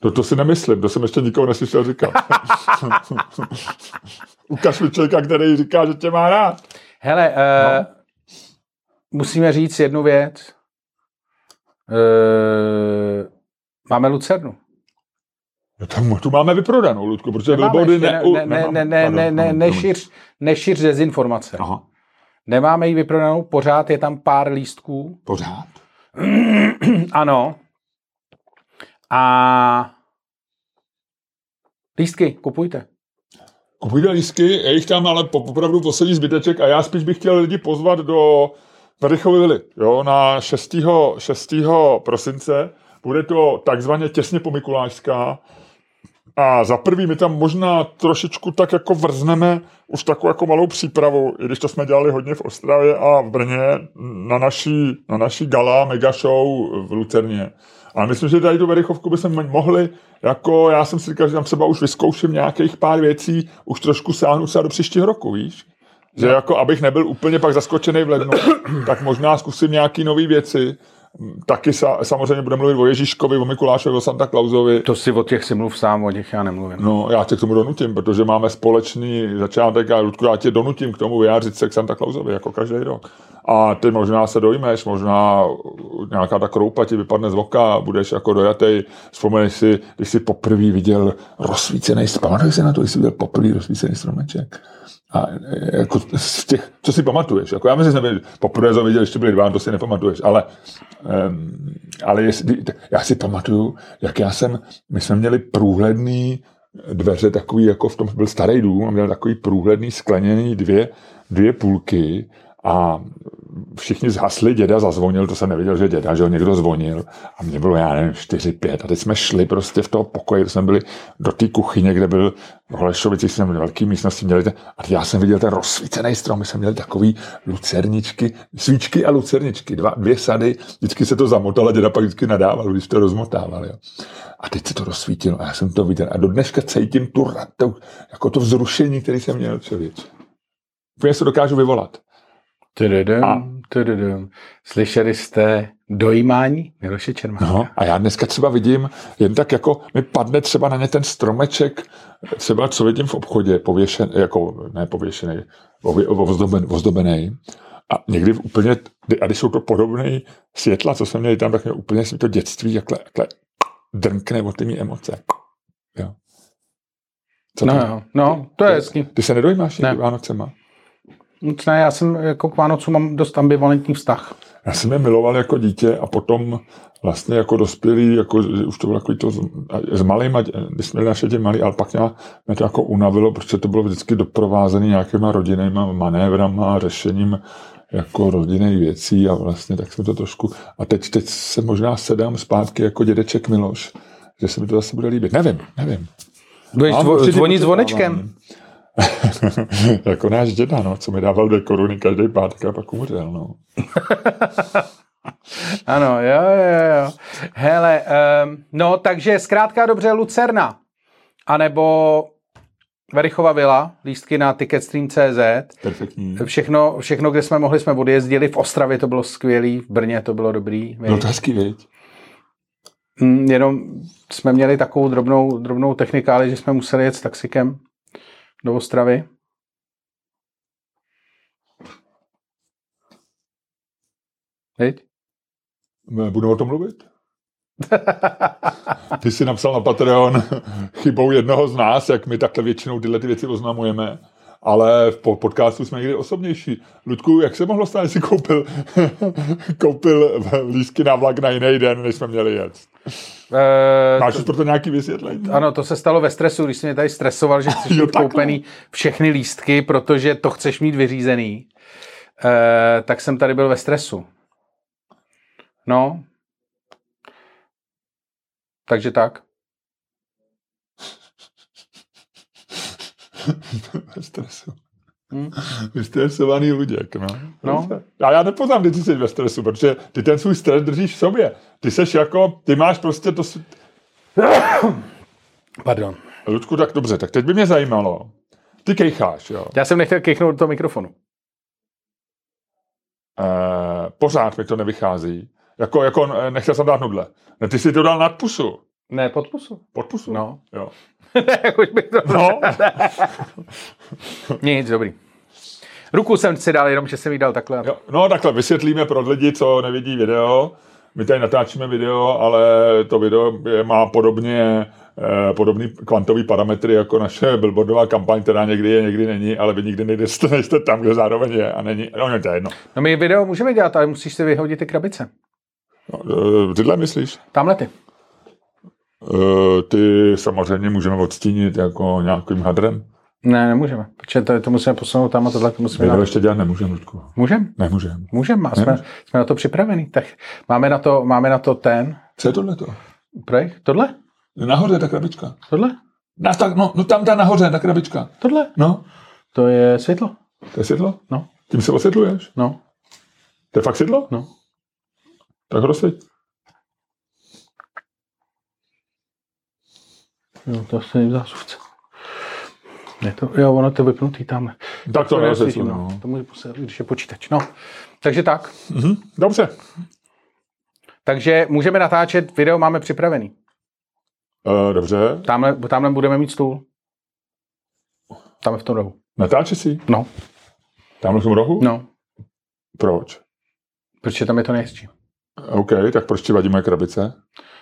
To, to si nemyslím, to jsem ještě nikoho neslyšel říkat. Ukaž mi člověka, který říká, že tě má rád. Hele, uh, no. musíme říct jednu věc. Uh, máme Lucernu. No tam, tu máme vyprodanou, Ludku, protože billboardy ne, ne, ne, ne, ne, ne, ne, nešiř, nešiř dezinformace. Aha. Nemáme ji vyprodanou, pořád je tam pár lístků. Pořád? ano. A lístky kupujte. Kupujte lístky, je jich tam ale opravdu poslední zbyteček a já spíš bych chtěl lidi pozvat do Verichovy jo, na 6. 6. prosince. Bude to takzvaně těsně po Mikulášská. A za prvý my tam možná trošičku tak jako vrzneme už takovou jako malou přípravu, i když to jsme dělali hodně v Ostravě a v Brně, na naší, na naší gala mega show v Lucerně. Ale myslím, že tady tu Verichovku bychom mohli, jako já jsem si říkal, že tam třeba už vyzkouším nějakých pár věcí, už trošku sáhnu se do příštího roku, víš? Že jako, abych nebyl úplně pak zaskočený v lednu, tak možná zkusím nějaký nové věci. Taky sa, samozřejmě budeme mluvit o Ježíškovi, o Mikulášovi, o Santa Clausovi. To si o těch si mluv sám, o těch já nemluvím. No, já tě k tomu donutím, protože máme společný začátek a Ludku, já tě donutím k tomu vyjádřit se k Santa Clausovi, jako každý rok a ty možná se dojmeš, možná nějaká ta kroupa ti vypadne z oka, budeš jako dojatej, vzpomeneš si, když jsi poprvé viděl rozsvícený, pamatuješ se na to, když jsi viděl poprvé rozsvícený stromeček? A jako z těch, co si pamatuješ? Jako já myslím, že jsem poprvé to viděl, ještě byli dva, to si nepamatuješ, ale, um, ale jestli, já si pamatuju, jak já jsem, my jsme měli průhledný dveře, takový jako v tom byl starý dům, a měl takový průhledný skleněný dvě, dvě půlky a všichni zhasli, děda zazvonil, to jsem neviděl, že děda, že ho někdo zvonil a mě bylo, já nevím, 4, 5 a teď jsme šli prostě v toho pokoji, jsme byli do té kuchyně, kde byl v Holešovici, jsme měli velký místnosti, měli ten, a já jsem viděl ten rozsvícený strom, my jsme měli takový lucerničky, svíčky a lucerničky, dva, dvě sady, vždycky se to zamotalo, děda pak vždycky nadával, když to rozmotával, jo. A teď se to rozsvítilo a já jsem to viděl a do dneška cítím tu, tu jako to vzrušení, který jsem měl člověk. Úplně se dokážu vyvolat. Tududum, a, tududum. Slyšeli jste dojímání Miloše Čermáka? No, a já dneska třeba vidím, jen tak jako mi padne třeba na ně ten stromeček, třeba co vidím v obchodě, pověšen, jako ne pověšený, ozdoben, ozdobený. A někdy úplně, a když jsou to podobné světla, co jsme měli tam, tak mě úplně si to dětství jakhle, jakhle drnkne od ty emoce. Jo. Co no, no, to je hezký. Ty se nedojímáš ne. Vánocema? Nic ne, já jsem jako k Vánocu mám dost ambivalentní vztah. Já jsem je miloval jako dítě a potom vlastně jako dospělý, jako už to bylo jako to s malým, když jsme naše tě malý, ale pak mě to jako unavilo, protože to bylo vždycky doprovázené nějakýma rodinnýma manévrama, řešením jako rodinných věcí a vlastně tak jsme to trošku, a teď, teď se možná sedám zpátky jako dědeček Miloš, že se mi to zase bude líbit. Nevím, nevím. Budeš zvonit zvonečkem. jako náš děda, no, co mi dával dvě koruny každý pátek a pak umřel, no. ano, jo, jo, jo. Hele, um, no, takže zkrátka dobře Lucerna, anebo Verichova vila, lístky na ticketstream.cz. Perfektní. Všechno, všechno, kde jsme mohli, jsme odjezdili. V Ostravě to bylo skvělý, v Brně to bylo dobrý. Bylo to hezký, viď? Mm, jenom jsme měli takovou drobnou, drobnou technikáli, že jsme museli jet s taxikem do Ostravy. Teď? Budu o tom mluvit? Ty jsi napsal na Patreon chybou jednoho z nás, jak my takhle většinou tyhle ty věci oznamujeme. Ale v podcastu jsme někdy osobnější. Ludku, jak se mohlo stát, že jsi koupil, koupil lístky na vlak na jiný den, než jsme měli jet? Uh, Máš to, pro to nějaký vysvětlení? Ano, to se stalo ve stresu, když jsi mě tady stresoval, že chceš mít koupený všechny lístky, protože to chceš mít vyřízený. Uh, tak jsem tady byl ve stresu. No. Takže tak. ve stresu. Hmm. Vystresovaný luděk, no. no. A já nepoznám, kdy ty jsi ve stresu, protože ty ten svůj stres držíš v sobě. Ty seš jako, ty máš prostě to... Pardon. Ludku, tak dobře, tak teď by mě zajímalo. Ty kejcháš, jo. Já jsem nechtěl kejchnout do toho mikrofonu. Uh, pořád mi to nevychází. Jako, jako eh, nechtěl jsem dát nudle. Ne, ty jsi to dal nad pusu. Ne, pod pusu. Pod pusu? No. Jo. už bych to... No. Nic, dobrý. Ruku jsem si dal, jenom že jsem jí dal takhle. Jo, no takhle, vysvětlíme pro lidi, co nevidí video. My tady natáčíme video, ale to video je, má podobně eh, podobný kvantový parametry jako naše billboardová kampaň, která někdy je, někdy není, ale vy nikdy nejste, nejste tam, kde zároveň je a není. No, to je jedno. No my video můžeme dělat, ale musíš si vyhodit ty krabice. No, eh, tyhle myslíš? Tamhle ty. Uh, ty samozřejmě můžeme odstínit jako nějakým hadrem. Ne, nemůžeme, protože to, to musíme posunout tam a tohle to musíme... To ještě dělat nemůžeme, Ludku. Můžeme? Nemůžeme. Můžeme, a jsme, jsme na to připravení. Tak máme na to, máme na to ten... Co je tohle to? Projekt? Tohle? Nahoře ta krabička. Tohle? Na, tak, no, no tam ta nahoře, ta krabička. Tohle? No. To je světlo. To je světlo? No. Tím se osvětluješ? No. To je fakt světlo? No. Tak ho rozsvěť. Jo, to asi není v zásuvce. Ne, to, jo, ono to je vypnutý tam. Tak to, to no. no. To může poslat, když je počítač. No, takže tak. Mm-hmm. Dobře. Takže můžeme natáčet, video máme připravený. Uh, dobře. Tamhle, tamhle budeme mít stůl. Tam v tom rohu. Natáče si? No. Tamhle v tom rohu? No. Proč? Protože tam je to nejhezčí. OK, tak proč ti vadí moje krabice?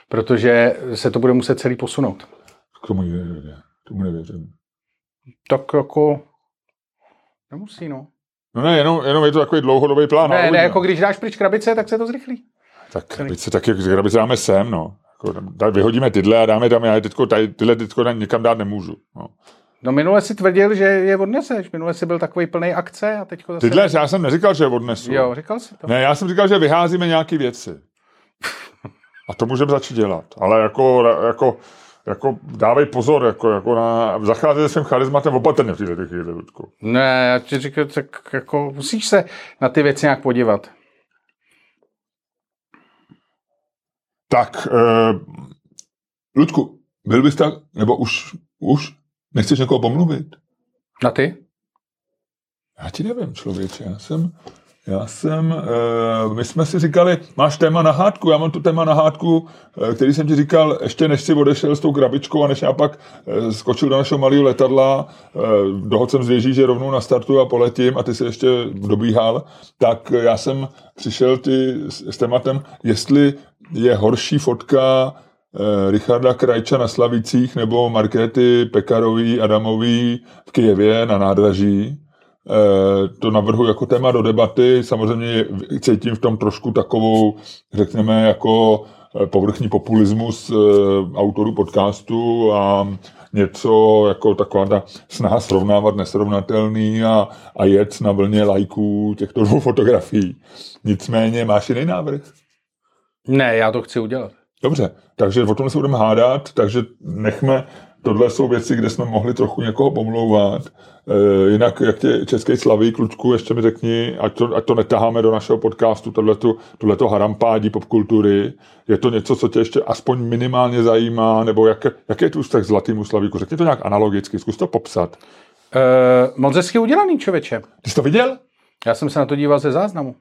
Protože se to bude muset celý posunout. K tomu nevěřím. Tomu nevěřím. Tak jako... Nemusí, no. No ne, jenom, jenom je to takový dlouhodobý plán. Ne, ne, jako když dáš pryč krabice, tak se to zrychlí. Tak krabice, tak jak krabice dáme sem, no. Jako, vyhodíme tyhle a dáme tam, já teďko, tady, tyhle teďko někam dát nemůžu. No. No minule si tvrdil, že je odneseš. Minule si byl takový plný akce a teď zase... Tyhle, já jsem neříkal, že je odnesu. Jo, říkal jsi to. Ne, já jsem říkal, že vyházíme nějaké věci. A to můžeme začít dělat. Ale jako, jako, jako dávej pozor, jako, jako na, zacházet se svým charizmatem opatrně v této chvíli, Ludku. Ne, já ti říkám, tak jako musíš se na ty věci nějak podívat. Tak, uh, Ludku, byl bys tak, nebo už, už nechceš někoho pomluvit? Na ty? Já ti nevím, člověče, já jsem, já jsem, uh, my jsme si říkali, máš téma na hádku, já mám tu téma na hádku, uh, který jsem ti říkal, ještě než si odešel s tou krabičkou a než já pak uh, skočil do našeho malého letadla, uh, dohod jsem zvěží, že rovnou na startu a poletím a ty si ještě dobíhal, tak já jsem přišel ty s, tématem, jestli je horší fotka Richarda Krajča na Slavicích nebo Markéty Pekarový Adamový v Kijevě na nádraží, to navrhu jako téma do debaty. Samozřejmě cítím v tom trošku takovou, řekněme, jako povrchní populismus autorů podcastu a něco jako taková ta snaha srovnávat nesrovnatelný a, a jet na vlně lajků těchto dvou fotografií. Nicméně máš jiný návrh? Ne, já to chci udělat. Dobře, takže o tom se budeme hádat, takže nechme, tohle jsou věci, kde jsme mohli trochu někoho pomlouvat. E, jinak, jak tě český slaví, klučku, ještě mi řekni, ať to, ať to netaháme do našeho podcastu, tohleto, tohleto harampádí popkultury. Je to něco, co tě ještě aspoň minimálně zajímá, nebo jak, jak je tu vztah zlatýmu slavíku? Řekni to nějak analogicky, zkus to popsat. E, moc hezky udělaný, člověče. Ty jsi to viděl? Já jsem se na to díval ze záznamu.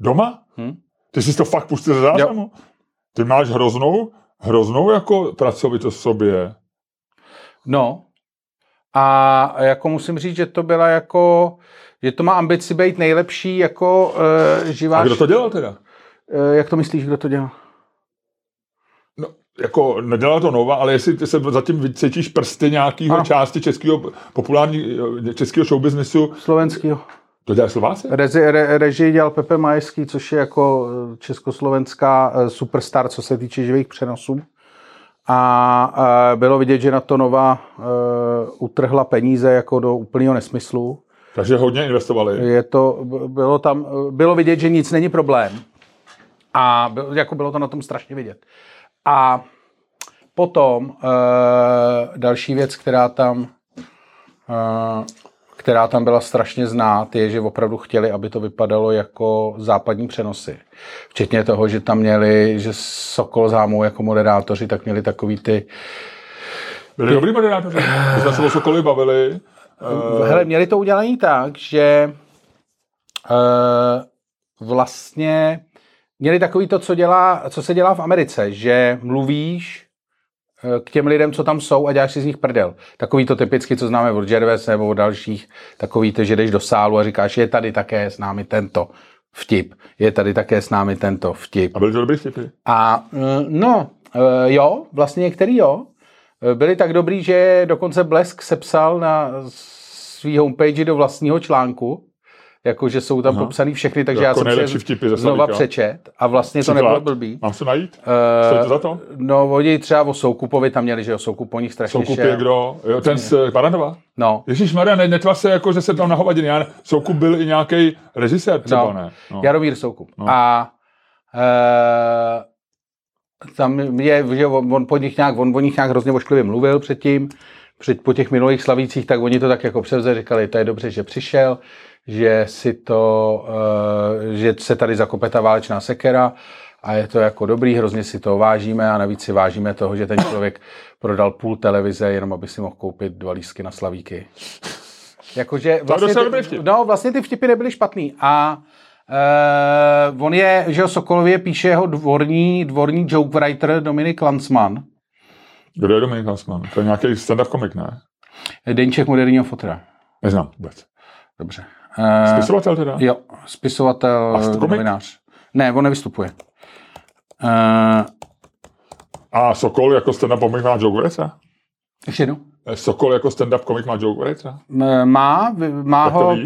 Doma? Hm? Ty jsi to fakt pustil ze záznamu? Jo. Ty máš hroznou, hroznou jako pracovitost v sobě. No. A jako musím říct, že to byla jako, že to má ambici být nejlepší jako uh, živá... A kdo to dělal teda? Uh, jak to myslíš, kdo to dělal? No, jako nedělal to Nova, ale jestli ty se zatím cítíš prsty nějakého části českého populární českého showbiznesu. Slovenského. To dělá Slováci? Reži, re, režii dělal Pepe Majeský, což je jako československá superstar, co se týče živých přenosů. A bylo vidět, že na to Nova utrhla peníze jako do úplného nesmyslu. Takže hodně investovali. Je to, bylo tam, bylo vidět, že nic není problém. A bylo, jako bylo to na tom strašně vidět. A potom další věc, která tam která tam byla strašně znát, je, že opravdu chtěli, aby to vypadalo jako západní přenosy. Včetně toho, že tam měli, že Sokol zámou jako moderátoři, tak měli takový ty... Byli ty... dobrý moderátoři. My jsme se o Sokoli bavili. Uh... Hele, měli to udělané tak, že uh, vlastně měli takový to, co, dělá, co se dělá v Americe, že mluvíš k těm lidem, co tam jsou a děláš si z nich prdel. Takový to typicky, co známe od Gervais nebo od dalších, takový to, že jdeš do sálu a říkáš, je tady také s námi tento vtip, je tady také s námi tento vtip. A byly to dobrý vtipy? A no, jo, vlastně některý jo. Byli tak dobrý, že dokonce Blesk sepsal na svý homepage do vlastního článku, jakože jsou tam Aha. popsaný všechny, takže jako já jsem si vtipy ze znova přečet a vlastně Příklad. to nebylo blbý. Mám se najít? Uh, to za to? No, oni třeba o Soukupovi tam měli, že o Soukup po nich strašně Soukup je kdo? Jo, ten z Barandova? No. Ježíš Maria, ne, netva se jako, že se tam na hovadiny. Já, Soukup byl i nějaký režisér třeba, no. ne? No. Jaromír Soukup. No. A uh, tam je, že on, on, po nich nějak, on o nich nějak hrozně ošklivě mluvil předtím, před, po těch minulých slavících, tak oni to tak jako převzali, říkali, to je dobře, že přišel, že si to, uh, že se tady zakope ta válečná sekera a je to jako dobrý, hrozně si to vážíme a navíc si vážíme toho, že ten člověk prodal půl televize, jenom aby si mohl koupit dva lísky na slavíky. Jakože vlastně, ty, no, vlastně ty vtipy nebyly špatný a uh, on je, že o Sokolově píše jeho dvorní, dvorní joke writer Dominik Lansman. Kdo je Dominik Lansman? To je nějaký stand-up komik, ne? Deníček moderního fotra. Neznám vůbec. Dobře. Uh, spisovatel teda? Jo, spisovatel, novinář. Ne, on nevystupuje. Uh, a Sokol jako stand-up komik má Joe Greca? Ještě jednou. Sokol jako stand-up komik má Joe Greca? Má, má ho,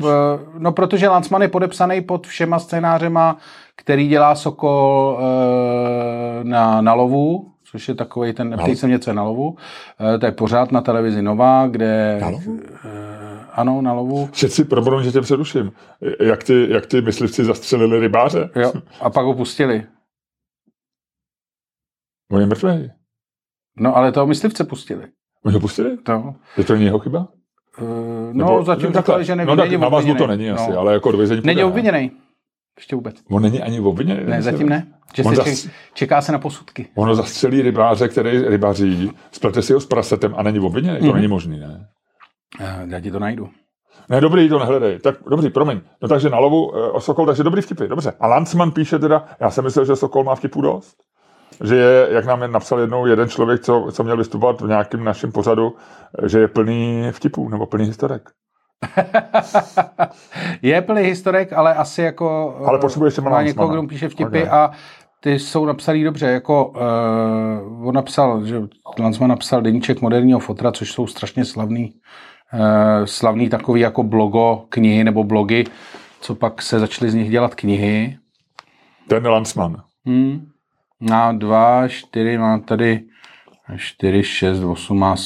no protože Lansman je podepsaný pod všema scénářema, který dělá Sokol uh, na, na lovu, což je takový ten, neptej se něco na lovu. Eh, To je pořád na televizi Nova, kde... Na lovu? Ano, na lovu. Všetci, proborom, že tě přeruším. Jak ty, jak ty myslivci zastřelili rybáře? Jo, a pak ho pustili. On je mrtvý. No, ale toho myslivce pustili. Oni ho pustili? To. Je to jeho chyba? Eh, No, Nebo- zatím takhle. říkali, že neví, No tak není na vazbu to není asi, no. ale jako do vězení Není obviněný. Ještě vůbec. On není ani obviněný. Ne, zatím ne. Že On se zas- ček, čeká se na posudky. Ono zastřelí rybáře, který rybaří, splete si ho s prasetem a není obviněný. To Mhm. není možný, ne? Eh, Já ti to najdu. Ne, dobrý, to nehledej. Tak dobrý, promiň. No takže na lovu e, o Sokol, takže dobrý vtipy, dobře. A Landsman píše teda, já jsem myslel, že Sokol má vtipů dost. Že je, jak nám je napsal jednou jeden člověk, co, co měl vystupovat v nějakém našem pořadu, e, že je plný vtipů nebo plný historek. je plný historek, ale asi jako... Ale eh, potřebuje ještě má někoho, kdo píše vtipy Ok. a ty jsou napsaný dobře, jako uh, on napsal, že Lanzman napsal deníček moderního fotra, což jsou strašně slavný, slavný takový jako blogo knihy nebo blogy, co pak se začaly z nich dělat knihy. Ten Landsman. Hmm. Má dva, čtyři, má tady čtyři, šest, osm, má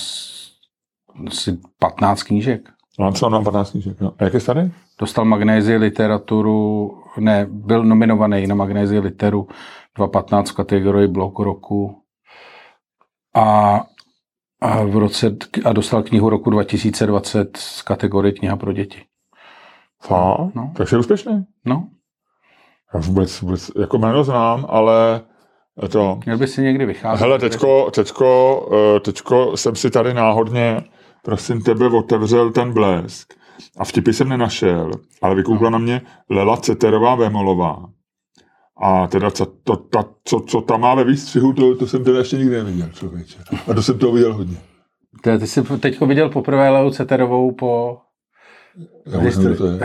asi 15 knížek. Landsman má 15 knížek. No. A jak je starý? Dostal magnézii literaturu, ne, byl nominovaný na magnézii literu 2015 v kategorii blok roku a, a, v roce, a dostal knihu roku 2020 z kategorie kniha pro děti. Fá? No. Takže je úspěšný. No, Já vůbec, vůbec, jako jméno znám, ale to... měl by si někdy vycházet. Hele, teďko, teďko, eh, teďko jsem si tady náhodně, prosím tebe, otevřel ten blesk. A vtipy jsem nenašel, ale vykoukla na mě Lela Ceterová Vémolová. A teda, co, to, ta, co, co tam má ve výstřihu, to, to jsem teda ještě nikdy neviděl, člověče. A to jsem toho viděl hodně. Ty, ty jsi teďko viděl poprvé Leu Ceterovou po... Já kdo to je.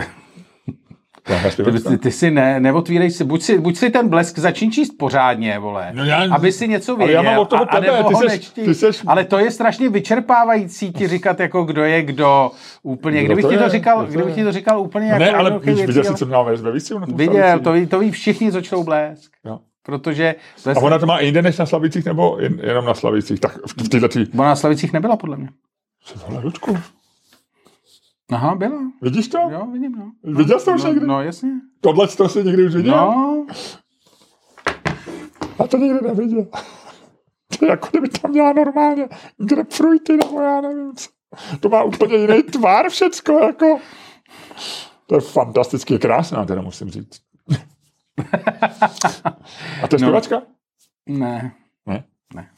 Nějaká Ty, ty, ty si ne, neotvírej si buď, si, buď si ten blesk začni číst pořádně, vole. No já- aby si něco Ale věděl. já mám od toho a, a tebe, ty seš- nečti. ty seš- Ale to je strašně vyčerpávající ti říkat, jako kdo je kdo úplně. Kdo Kdybych, to ti to je? říkal, Kdo to kdybych ti to říkal úplně jako Ne, ale víš, viděl jsi, ale- co měla ve na tom Viděl, to ví, to ví všichni, co čtou blesk. Jo. Protože A ona to má i jinde než na Slavících, nebo jen, jenom na Slavících? Tak v, v této tý... ona na Slavicích nebyla, podle mě. Co Ludku? Aha, byla. Vidíš to? Jo, vidím, no. Viděl jsi to už no, někdy? no, jasně. Tohle to jsi někdy už viděl? No, A to nikdy neviděl. To je jako kdyby tam měla normálně grapefruity, nebo já nevím co. To má úplně jiný tvar všecko, jako. To je fantasticky krásná, teda musím říct. A to je No. zpěvačka? ne. Ne? Ne.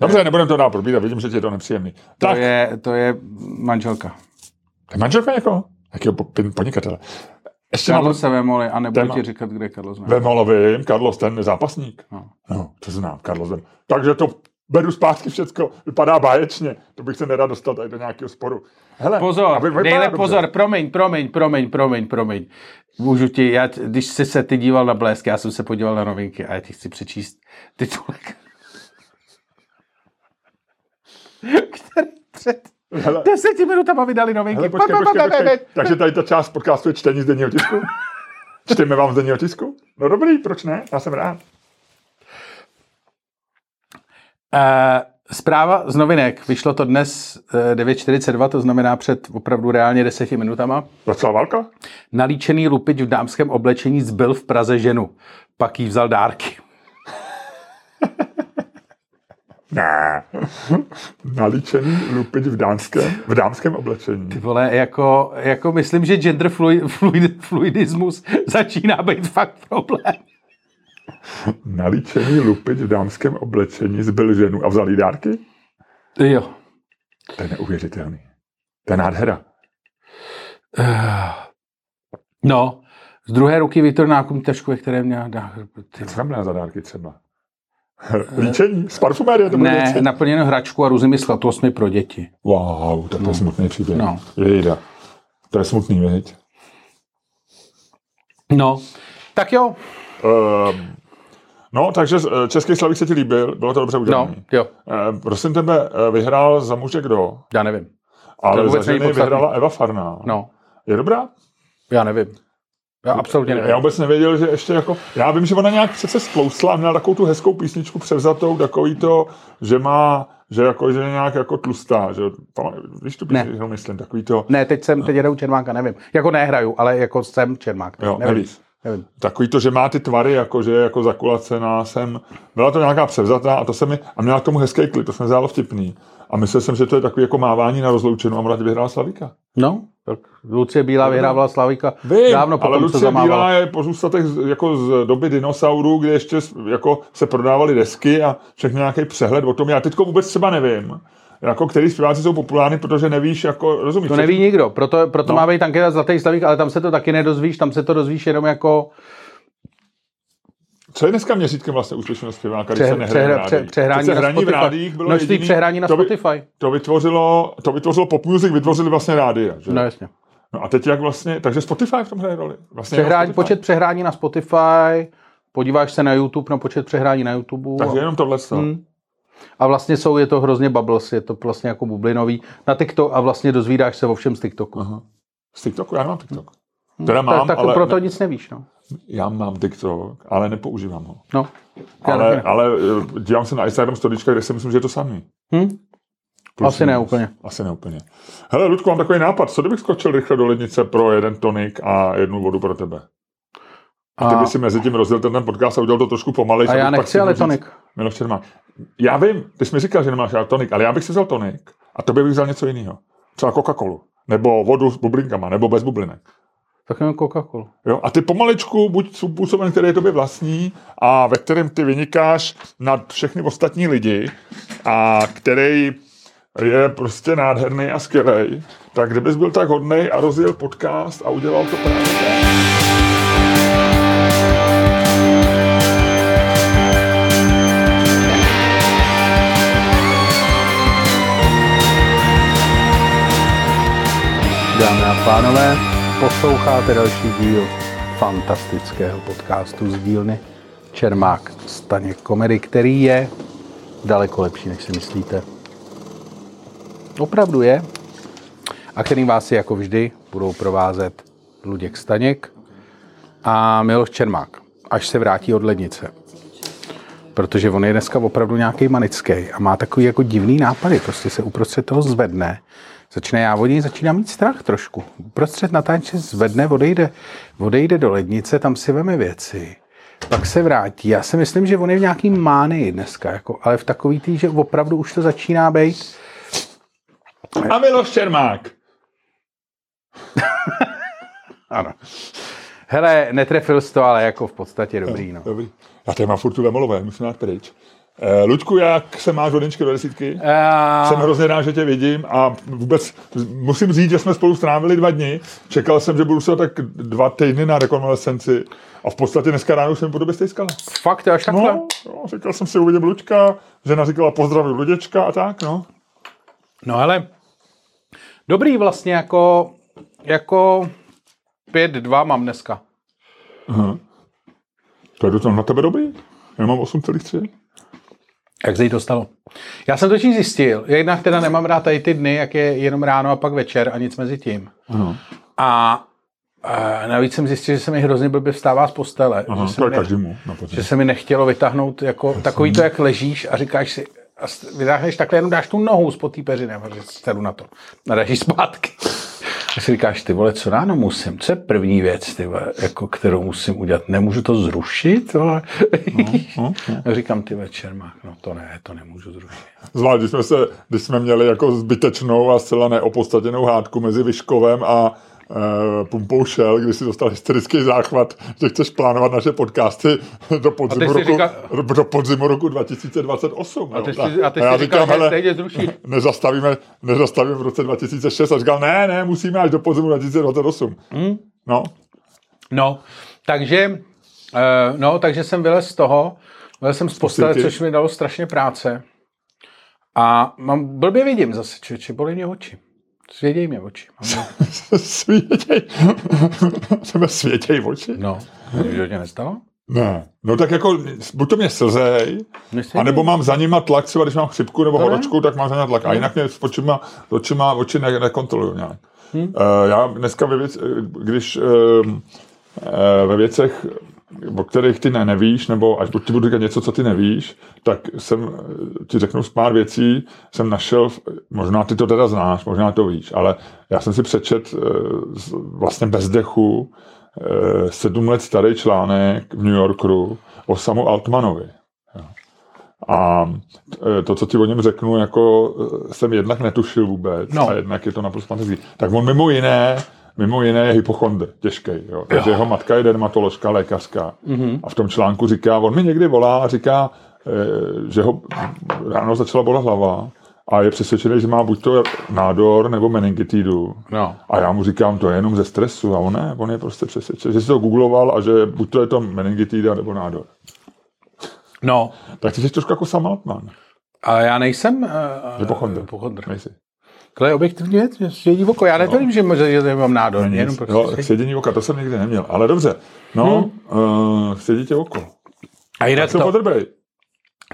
Dobře, nebudem to dál probírat, vidím, že ti je to nepříjemný. To Tak, je, to je manželka. To je manželka jako? Jakého po- podnikatele? Ještě Carlos se Vémoli a nebudu Téma. ti říkat, kde je Carlos Vémoli. Vemolovým, Carlos, ten zápasník. No. No, to znám, Carlos Vem. Takže to beru zpátky všecko, vypadá báječně. To bych se nedal dostat tady do nějakého sporu. Hele, Pozor, dejle dobře. pozor, promiň, promiň, promiň, promiň, promiň. Můžu ti, já, když jsi se ty díval na Blesk, já jsem se podíval na novinky a já ti chci přečíst titulek. Který před Hele, deseti minutama vydali novinky. hele, počkej, počkej, počkej. Takže tady ta část podcastu je čtení z denního tisku? Čteme vám z denního tisku? No dobrý, proč ne? Já jsem rád. Eh, Zpráva z novinek. Vyšlo to dnes eh, 9.42, to znamená před opravdu reálně deseti minutama. Začala válka? Nalíčený lupič v dámském oblečení zbyl v Praze ženu. Pak jí vzal dárky. Ne. Nalíčený lupič v dámském, v dámském oblečení. Ty vole, jako, jako myslím, že gender fluid, fluid, fluidismus začíná být fakt problém. Nalíčený lupič v dámském oblečení zbyl ženu a vzal jí dárky? Jo. To je neuvěřitelný. To je nádhera. No, z druhé ruky Viktor nákupní tašku, které měla dá, ty, Co tam měla za dárky třeba? Líčení? Z parfumérie to Ne, věci? naplněno hračku a různými slatostmi pro děti. Wow, tak to je smutný příběh. No. Jejda. To je smutný, viď? No, tak jo. Um, no, takže eh, Český slavík se ti líbil, bylo to dobře No, udělané. jo, Uh, prosím tebe, eh, vyhrál za muže kdo? já nevím. Ale za ženy vyhrála Eva Farná. No, Je dobrá? já nevím. Já absolutně nevím. Já vůbec nevěděl, že ještě jako... Já vím, že ona nějak přece splousla a měla takovou tu hezkou písničku převzatou, takový to, že má, že jako, že nějak jako tlustá, že víš tu písničku, myslím, takový to... Ne, teď jsem, teď hraju Čermáka, nevím. Jako nehraju, ale jako jsem Čermák. Jo, nevím. nevím. Takový to, že má ty tvary, jako že je jako zakulacená jsem. Byla to nějaká převzatá a to se mi, a měla k tomu hezký klip, to jsme zdálo vtipný. A myslel jsem, že to je takový jako mávání na rozloučenou a ona vyhrála Slavíka. No, tak Lucie Bílá vyhrávala Slavíka Vím, dávno potom, ale co Lucie zamávala. Bílá je pozůstatek jako z doby dinosaurů, kde ještě jako se prodávaly desky a všechno nějaký přehled o tom. Já teďko vůbec třeba nevím, jako který zpěváci jsou populární, protože nevíš, jako rozumíš. To neví nikdo, proto, proto No. má být anketa Zlatý Slavík, ale tam se to taky nedozvíš, tam se to dozvíš jenom jako Co je dneska měřítkem vlastně úspěšného zpěváka, když se nehraje přehra, pře, přehrání na hraní v Spotify. rádiích bylo Množství jediný- přehrání na to by- Spotify. To vytvořilo, to vytvořilo pop music, vytvořili vlastně rádia. Že? No jasně. No a teď jak vlastně, takže Spotify v tom hraje roli. Vlastně Přehrání, Spotify. počet přehrání na Spotify, podíváš se na YouTube na počet přehrání na YouTube. Takže a, jenom tohle. Hmm. Hmm. a vlastně jsou, je to hrozně bubbles, je to vlastně jako bublinový na TikTok a vlastně dozvídáš se o všem z TikToku. Aha. Z TikToku? Já nemám TikTok. Teda mám, tak, tak ale proto ne, nic nevíš, no. Já mám TikTok, ale nepoužívám ho. no. Ale, ale eh, dívám se na Instagram storička, kde si myslím, že je to samý. Hm? Plus Asi ne úplně. Asi ne úplně. Hele, Ludku, mám takový nápad. Co kdybych skočil rychle do lednice pro jeden tonik a jednu vodu pro tebe? A ty by si mezi tím rozdělil ten, ten podcast a udělal to trošku pomalej. a já nechci ale tonik. Miloš Čermák. Já vím, ty jsi mi říkal, že nemáš rád tonik, ale já bych si vzal tonik a tobě bych vzal něco jiného. Třeba Coca-Colu. Nebo vodu s bublinkama, nebo bez bublinek. Tak jenom Coca-Colu. Jo? A ty pomaličku buď způsobem, který je tobě vlastní a ve kterém ty vynikáš nad všechny ostatní lidi a který je prostě nádherný a skvělý, tak kdybys byl tak hodnej a rozjel podcast a udělal to právě tak. Dámy a pánové, posloucháte další díl fantastického podcastu z dílny Čermák Staněk Komedy, který je daleko lepší, než si myslíte. Opravdu je. A který vás jako vždy budou provázet Luděk Staněk a Miloš Čermák, až se vrátí od lednice. Protože on je dneska opravdu nějaký manický a má takový jako divný nápady. Prostě se uprostřed toho zvedne, začne, já od něj začínám mít strach trošku. Uprostřed natáče zvedne, odejde, odejde do lednice, tam si veme věci. Pak se vrátí. Já si myslím, že on je v nějaký mánii dneska, jako, ale v takový tý, že opravdu už to začíná být. A Miloš Čermák. Ano. Hele, netrefil jsi to, ale jako v podstatě dobrý, no. Dobrý. Já tady mám furt tu vemolové, musím dát pryč. Eh, Luďku, jak se máš od jedničky do desítky? A... Jsem hrozně rád, že tě vidím a vůbec musím říct, že jsme spolu strávili dva dny. Čekal jsem, že budu se tak dva týdny na rekonvalescenci a v podstatě dneska ráno jsem po tobě stejskal. Fakt, až takhle? No, no, říkal jsem si, uvidím Luďka, žena říkala pozdravuj Luděčka a tak, no. No ale dobrý vlastně jako, jako 5-2 mám dneska. To je to na tebe dobrý? Já mám 8,3. Jak se jí to stalo? Já jsem totiž zjistil, jednak teda nemám rád tady ty dny, jak je jenom ráno a pak večer a nic mezi tím. Aha, A, a navíc jsem zjistil, že se mi hrozně blbě vstává z postele. aha že, se to každému. Že se mi nechtělo vytáhnout jako takový to, jak ležíš a říkáš si, a vytáhneš takhle, jenom dáš tu nohu spod té peřiny a říkáš, na to. A dáš zpátky. A si říkáš, ty vole, co ráno musím? Co je první věc, ty vole, jako, kterou musím udělat? Nemůžu to zrušit? Vole? no, A říkám, ty večer, no to ne, to nemůžu zrušit. Zvlášť, když jsme, se, když jsme měli jako zbytečnou a zcela neopodstatněnou hádku mezi Vyškovem a Pumpou Shell, kdy si dostal hysterický záchvat, že chceš plánovat naše podcasty do podzimu, roku, říkal- do podzimu roku 2028. A ty jo. jsi, a ty já jsi říkal, hele, nezastavíme, nezastavíme v roce 2006 a říkal, ne, ne, musíme až do podzimu 2028. Hmm? No, No, takže, uh, no, takže jsem vylez z toho, vylez jsem z postele, což mi dalo strašně práce. A mám, blbě vidím zase, člověče, bolí mě oči. Svěděj mě oči. Mám, světěj. Sebe světěj oči. no, to tě nestalo? Ne, no tak jako, buď to mě slzej, A nebo mám za nima tlak, třeba když mám chřipku nebo horečku, tak mám za nima tlak. A jinak mě s očima, očima oči ne, nekontroluju nějak. Hm. Uh, já dneska ve věc, když uh, ve věcech, o kterých ty ne, nevíš, nebo až ti budu říkat něco, co ty nevíš, tak jsem eh, ti řeknu z pár věcí, jsem našel, možná ty to teda znáš, možná to víš, ale já jsem si přečet eh, vlastně bez dechu sedm let starý článek v New Yorku o Samu Altmanovi. A to, co ti o něm řeknu, jako jsem jednak netušil vůbec no. a jednak je to naprosto fantazí. Tak on mimo jiné Mimo jiné je hypochondr, těžký. Jo. Takže jo. jeho matka je dermatoložka, lékařka. Mm-hmm. A v tom článku říká, on mi někdy volá a říká, eh, že ho ráno začala bolet hlava a je přesvědčený, že má buď to nádor nebo meningitidu. No. A já mu říkám, to je jenom ze stresu. A on ne, on je prostě přesvědčený, že si to googloval a že buď to je to meningitida nebo nádor. No. Tak ty jsi trošku jako Sam Altman. A já nejsem uh, hypochondr. hypochondr. Nejsi. To je objektivní věc, svědí oko. Já netvrdím, no. že, že mám nádor. Nic. Jenom prostě jo, svědění oka, to jsem nikdy neměl. Ale dobře, no, hmm. uh, svědí tě oko. A jinak tak to... podrbej.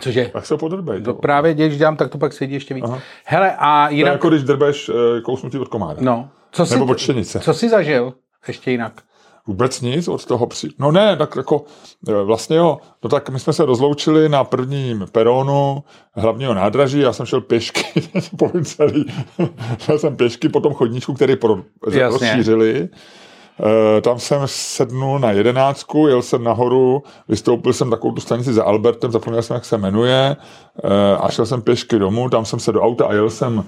Cože? Tak se podrbej. To právě, když dělám, tak to pak sedí ještě víc. Aha. Hele, a jinak... To je jako když drbeš uh, kousnutí od komára. No. Co Nebo od. Co jsi zažil ještě jinak? Vůbec nic od toho při... No ne, tak jako e, vlastně jo, no tak my jsme se rozloučili na prvním peronu hlavního nádraží, já jsem šel pěšky, povím celý, šel jsem pěšky po tom chodníčku, který pro, rozšířili. E, tam jsem sednul na jedenáctku, jel jsem nahoru, vystoupil jsem takovou tu stanici za Albertem, zapomněl jsem, jak se jmenuje, e, a šel jsem pěšky domů, tam jsem se do auta a jel jsem,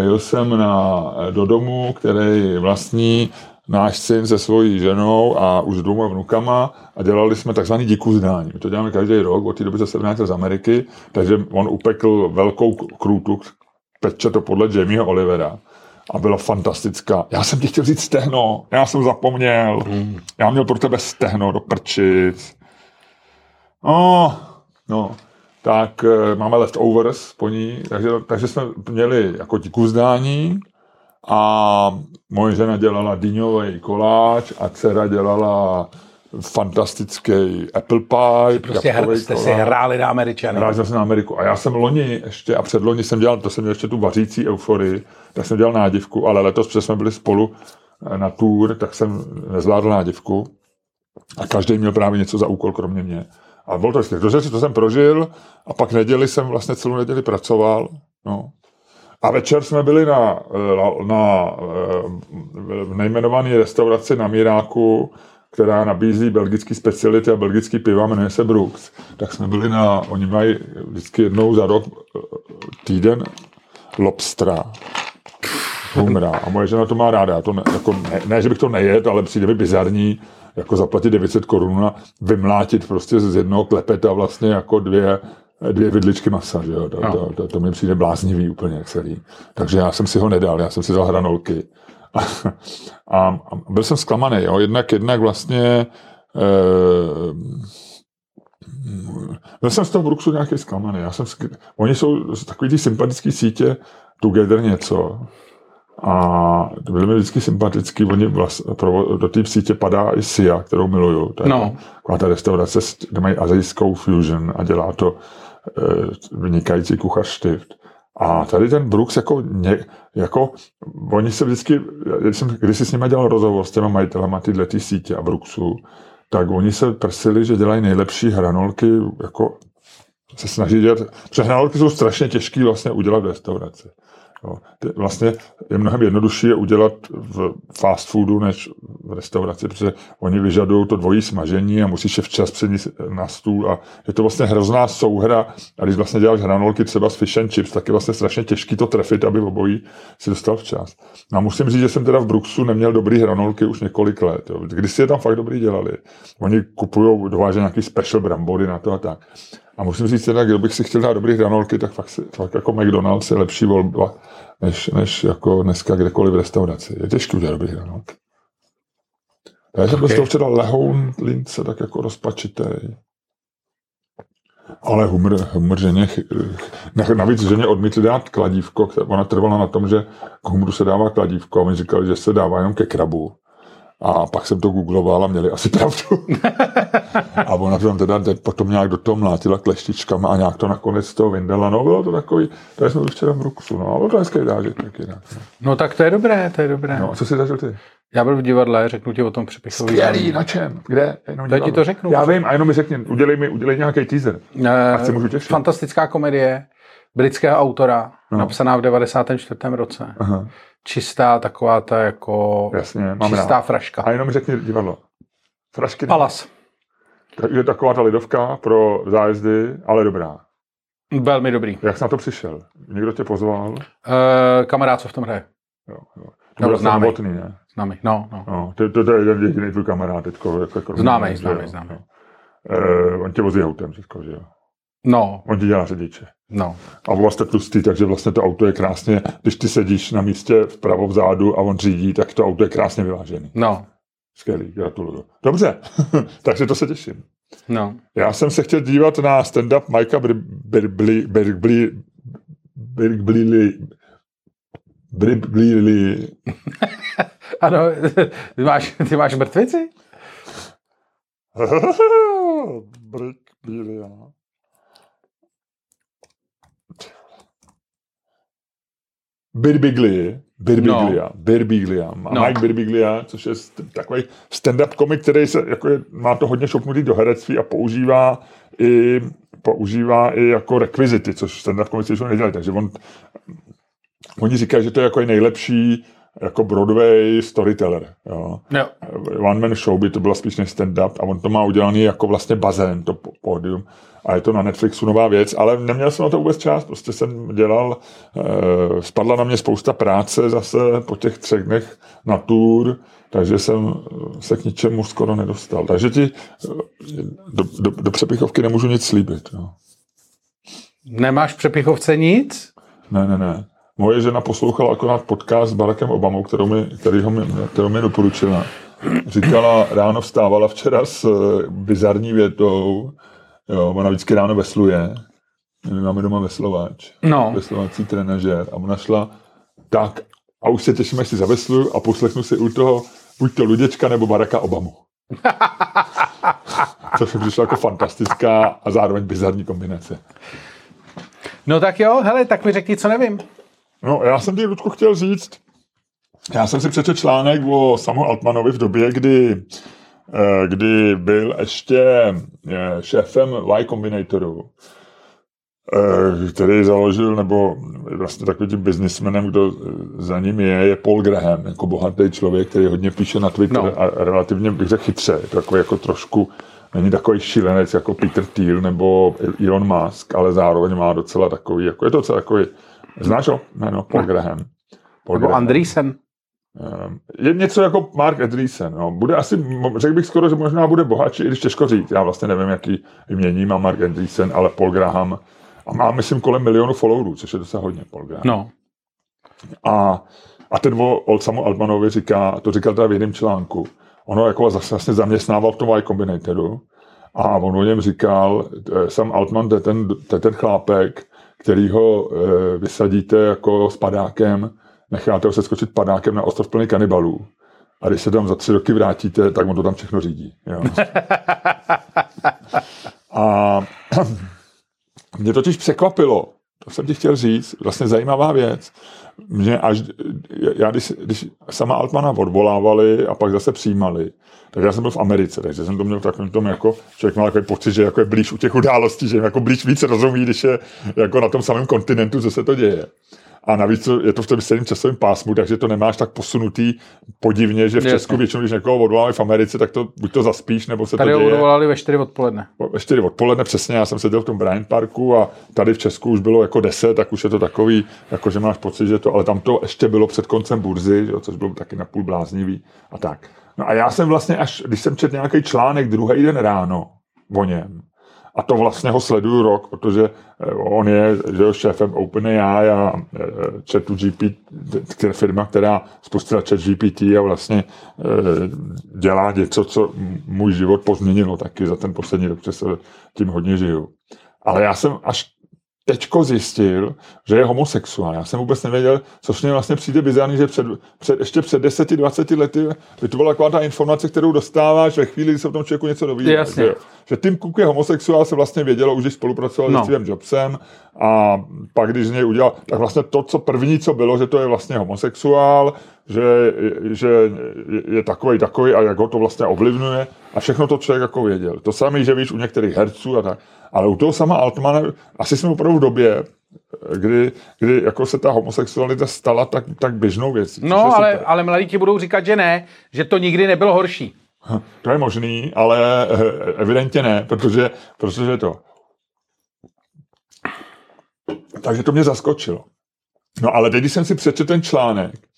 jel jsem na, do domu, který vlastní náš syn se svojí ženou a už dvěma vnukama a dělali jsme takzvaný dikuzdání. My to děláme každý rok, od té doby se vrátil z Ameriky, takže on upekl velkou krůtu, peče to podle Jamieho Olivera a byla fantastická. Já jsem ti chtěl říct stehno, já jsem zapomněl. Mm. Já měl pro tebe stehno do prčic. No, no, tak e, máme leftovers po ní, takže, takže jsme měli jako dikuzdání a moje žena dělala dyňový koláč a dcera dělala fantastický apple pie. Prostě hr, jste koláč. si hráli na Američany. Hráli jsme na Ameriku. A já jsem loni ještě, a předloni jsem dělal, to jsem měl ještě tu vařící euforii, tak jsem dělal nádivku, ale letos, protože jsme byli spolu eh, na tour, tak jsem nezvládl nádivku. A každý měl právě něco za úkol, kromě mě. A bylo to vždycky. To jsem prožil a pak neděli jsem vlastně celou neděli pracoval. No. A večer jsme byli na, na, na nejmenované restauraci na Miráku, která nabízí belgický speciality a belgický piva, jmenuje se Brooks. Tak jsme byli na, oni mají vždycky jednou za rok eh, týden lobstra. Humra. A moje žena to má ráda. To ne, jako ne, ne, že bych to nejet, ale přijde mi bizarní jako zaplatit 900 korun a vymlátit prostě z jednoho klepeta vlastně jako dvě dvě vidličky masa, že jo? To, no. to, to, to mi přijde bláznivý úplně celý. Takže já jsem si ho nedal, já jsem si dal hranolky. A, a, a byl jsem zklamaný, jo? Jednak, jednak vlastně eh, byl jsem z toho Brooksu nějaký zklamaný. Já jsem, oni jsou takový ty sympatický sítě, Together něco, a byli mi vždycky sympatický, oni vlast, pro, do té sítě padá i Sia, kterou miluju. To je no. taková ta restaurace, kde mají azijskou fusion a dělá to vynikající kuchař Štift. A tady ten Brooks jako, ně, jako oni se vždycky, když jsem když si s nimi dělal rozhovor s těma majitelama tyhle tý sítě a Brooksu, tak oni se prsili, že dělají nejlepší hranolky, jako se snaží dělat, protože hranolky jsou strašně těžké vlastně udělat v restauraci. Jo. Vlastně je mnohem jednodušší je udělat v fast foodu než v restauraci, protože oni vyžadují to dvojí smažení a musíš je včas přenést na stůl a je to vlastně hrozná souhra a když vlastně děláš hranolky třeba s fish and chips, tak je vlastně strašně těžký to trefit, aby obojí si dostal včas. No a musím říct, že jsem teda v Bruxu neměl dobrý hranolky už několik let. Jo. Když si je tam fakt dobrý dělali. Oni kupují, dovážejí nějaký special brambory na to a tak. A musím říct teda, kdybych si chtěl dát dobrý hranolky, tak fakt, si, fakt jako McDonald's je lepší volba, než, než jako dneska kdekoliv v restauraci. Je těžké udělat dobrý hranolky. Já jsem okay. včera lehoun lince, tak jako rozpačitej. Ale humor, humor ženě, navíc ženě odmítli dát kladívko, ona trvala na tom, že k humoru se dává kladívko a mi říkali, že se dává jenom ke krabu. A pak jsem to googloval a měli asi pravdu. a ona to tam teda potom nějak do toho mlátila kleštičkama a nějak to nakonec z toho vyndala. No bylo to takový, to jsme byli včera v Bruxu, no, ale to hezký dážek taky. Ne? No tak to je dobré, to je dobré. No a co jsi zažil ty? Já byl v divadle, řeknu ti o tom přepisový. Skvělý, na čem? Kde? Jenom To ti to řeknu. Já vím, a jenom mi řekni, udělej mi, udělej nějaký teaser. Eh, Ať se můžu těšit. Fantastická komedie britského autora, No. napsaná v 94. roce. Aha, Čistá taková ta jako jasně, mám čistá rád. fraška. A jenom mi řekni divadlo. Frašky. Palas. Takže taková ta lidovka pro zájezdy, ale dobrá. Velmi dobrý. Jak jsi na to přišel? Někdo tě pozval? Uh, kamarád, co v tom hraje? Jo, jo. To Nebo známý. Novotný, ne? S námi. No, no. No, to, to, to je jeden jediný tvůj kamarád teďko. Jako, jako známej, jo, známej. jo. Eh, on tě vozí autem, teďko, že jo? No, On ti dělá řidiče. no. A vlastně tlustý, takže vlastně to auto je krásně, když ty sedíš na místě vpravo vzadu a on řídí, tak to auto je krásně vyvážený. No, Skvělý, gratuluju. Dobře, takže to se těším. no. Já jsem se chtěl dívat na stand-up Mikea Birkbley, Birkbley, Birkbley, Birkbley, Ano, ty máš, ty máš mrtvici? Birkbley, Birbiglia, Birbiglia, no. Birbiglia, No. no. Mike Birbiglia, což je takový stand-up komik, který se, jako je, má to hodně šopnutý do herectví a používá i, používá i jako rekvizity, což stand-up komici jsou nedělají, takže on, oni říkají, že to je jako nejlepší jako Broadway storyteller, jo. Jo. One man show by to byla spíš než stand-up a on to má udělaný jako vlastně bazén, to po- pódium. A je to na Netflixu nová věc, ale neměl jsem na to vůbec čas, prostě jsem dělal, eh, spadla na mě spousta práce zase po těch třech dnech na tour, takže jsem se k ničemu skoro nedostal. Takže ti eh, do, do, do přepichovky nemůžu nic slíbit. No. Nemáš v přepichovce nic? Ne, ne, ne. Moje žena poslouchala akorát podcast s Barackem Obamou, kterou mi, který ho mi, kterou mi doporučila. Říkala, ráno vstávala včera s eh, bizarní větou, jo, ona vždycky ráno vesluje, my máme doma veslovač, No. veslovací trenažér a ona šla tak a už se těším, až si zavesluju a poslechnu si u toho buď to Luděčka nebo Baracka Obamu. Což mi přišlo jako fantastická a zároveň bizarní kombinace. No tak jo, hele, tak mi řekni, co nevím. No, já jsem ti, Ludku, chtěl říct, já jsem si přečetl článek o Samu Altmanovi v době, kdy, kdy byl ještě eh, šéfem Y Combinatoru, eh, který založil, nebo vlastně takovým tím biznismenem, kdo za ním je, je Paul Graham, jako bohatý člověk, který hodně píše na Twitter No. a relativně bych řekl chytře. Je to takový jako trošku, není takový šílenec jako Peter Thiel nebo Elon Musk, ale zároveň má docela takový, jako je to docela takový, znáš ho? Jméno, Paul Graham. Paul Nebo Graham. Andreessen. Ehm, Je něco jako Mark Andreessen. No. Bude asi, řekl bych skoro, že možná bude bohatší, i když těžko říct. Já vlastně nevím, jaký jmění má Mark Andreessen, ale Paul Graham a má, myslím, kolem milionu followerů, což je docela hodně Paul Graham. No. A, a ten o, o Samu Altmanovi říká, to říkal teda v jiném článku, ono jako zase vlastně zaměstnával v tom Y Combinatoru a on o něm říkal, eh, Sam Altman, to je ten, to je ten chlápek, který ho eh, vysadíte jako s padákem, necháte ho seskočit padákem na ostrov plný kanibalů. A když se tam za tři roky vrátíte, tak on to tam všechno řídí. Jo. A mě totiž překvapilo, to jsem ti chtěl říct, vlastně zajímavá věc. Mě až, já když, když sama Altmana odvolávali a pak zase přijímali, tak já jsem byl v Americe, takže jsem to měl v takovém tom jako, člověk má takový pocit, že jako je blíž u těch událostí, že jim jako blíž víc rozumí, když je jako na tom samém kontinentu, co se to děje. A navíc je to v tom stejném časovém pásmu, takže to nemáš tak posunutý podivně, že v Jasně. Česku většinou, když někoho odvolávají v Americe, tak to buď to zaspíš, nebo se Tady to děje odvolali ve 4 odpoledne. ve 4 odpoledne přesně, já jsem seděl v tom Bryant Parku a tady v Česku už bylo jako 10, tak už je to takový, jako že máš pocit, že to, ale tam to ještě bylo před koncem burzy, jo, což bylo taky napůl bláznivý a tak. No a já jsem vlastně až, když jsem četl nějaký článek druhý den ráno o něm, a to vlastně ho sleduju rok, protože eh, on je že jo, šéfem OpenAI a eh, ChatGPT, která firma, která spustila ChatGPT a vlastně eh, dělá něco, co můj život pozměnilo taky za ten poslední rok, protože se tím hodně žiju. Ale já jsem až teďko zjistil, že je homosexuál. Já jsem vůbec nevěděl, což mě vlastně přijde bizarní, že před, před, ještě před 10-20 lety by to byla taková ta informace, kterou dostáváš ve chvíli, kdy se o tom člověku něco doví. Jasně. Že, že Tim Cook je homosexuál, se vlastně vědělo, už když spolupracoval No. s Stevem Jobsem a pak, když z něj udělal, tak vlastně to, co první, co bylo, že to je vlastně homosexuál, že, že je, je takový, takový a jak ho to vlastně ovlivňuje a všechno to člověk jako věděl. To samé, že víš u některých herců a tak. Ale u toho sama Altmana, asi jsme opravdu v době, kdy, kdy jako se ta homosexualita stala tak, tak běžnou věcí. No, ale, super. ale mladí ti budou říkat, že ne, že to nikdy nebylo horší. To je možný, ale eh, evidentně ne, protože, protože to. Takže to mě zaskočilo. No ale teď, když jsem si přečetl ten článek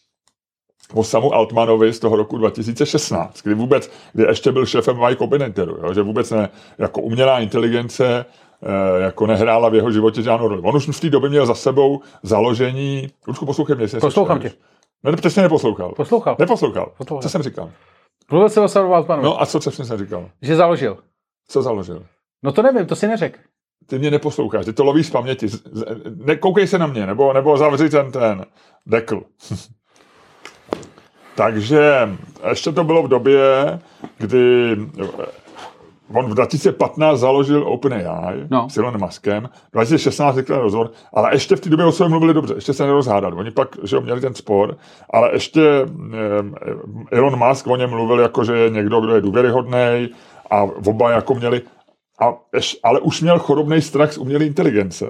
o samu Altmanovi z toho roku 2016, kdy vůbec, kdy ještě byl šéfem Y Combinatoru, jo, že vůbec ne, jako umělá inteligence eh, jako nehrála v jeho životě žádnou roli. On už v té době měl za sebou založení... Lučku, poslouchej mě, Poslouchám tě. Ne, přesně neposlouchal. Poslouchal. Neposlouchal. Poslouchal. Co jsem říkal? Mluvil se o Samu Altmanovi, No a co přesně jsem říkal? že založil. Co založil? No to nevím, to si neřekl. Ty mě neposloucháš, ty to lovíš z paměti. Nekoukej se na mě, nebo, nebo zavři ten, ten dekl. Takže ještě to bylo v době, kdy on v 2015 založil OpenAI No. s Elonem Muskem, 2016 řekl rozhovor, ale ještě v té době o sobě mluvili dobře, ještě se nerozhádali. Oni pak že měli ten spor, ale ještě eh, Elon Musk o něm mluvil jako, že je někdo, kdo je důvěryhodný a oba jako měli a, ale už měl chorobný strach z umělé inteligence.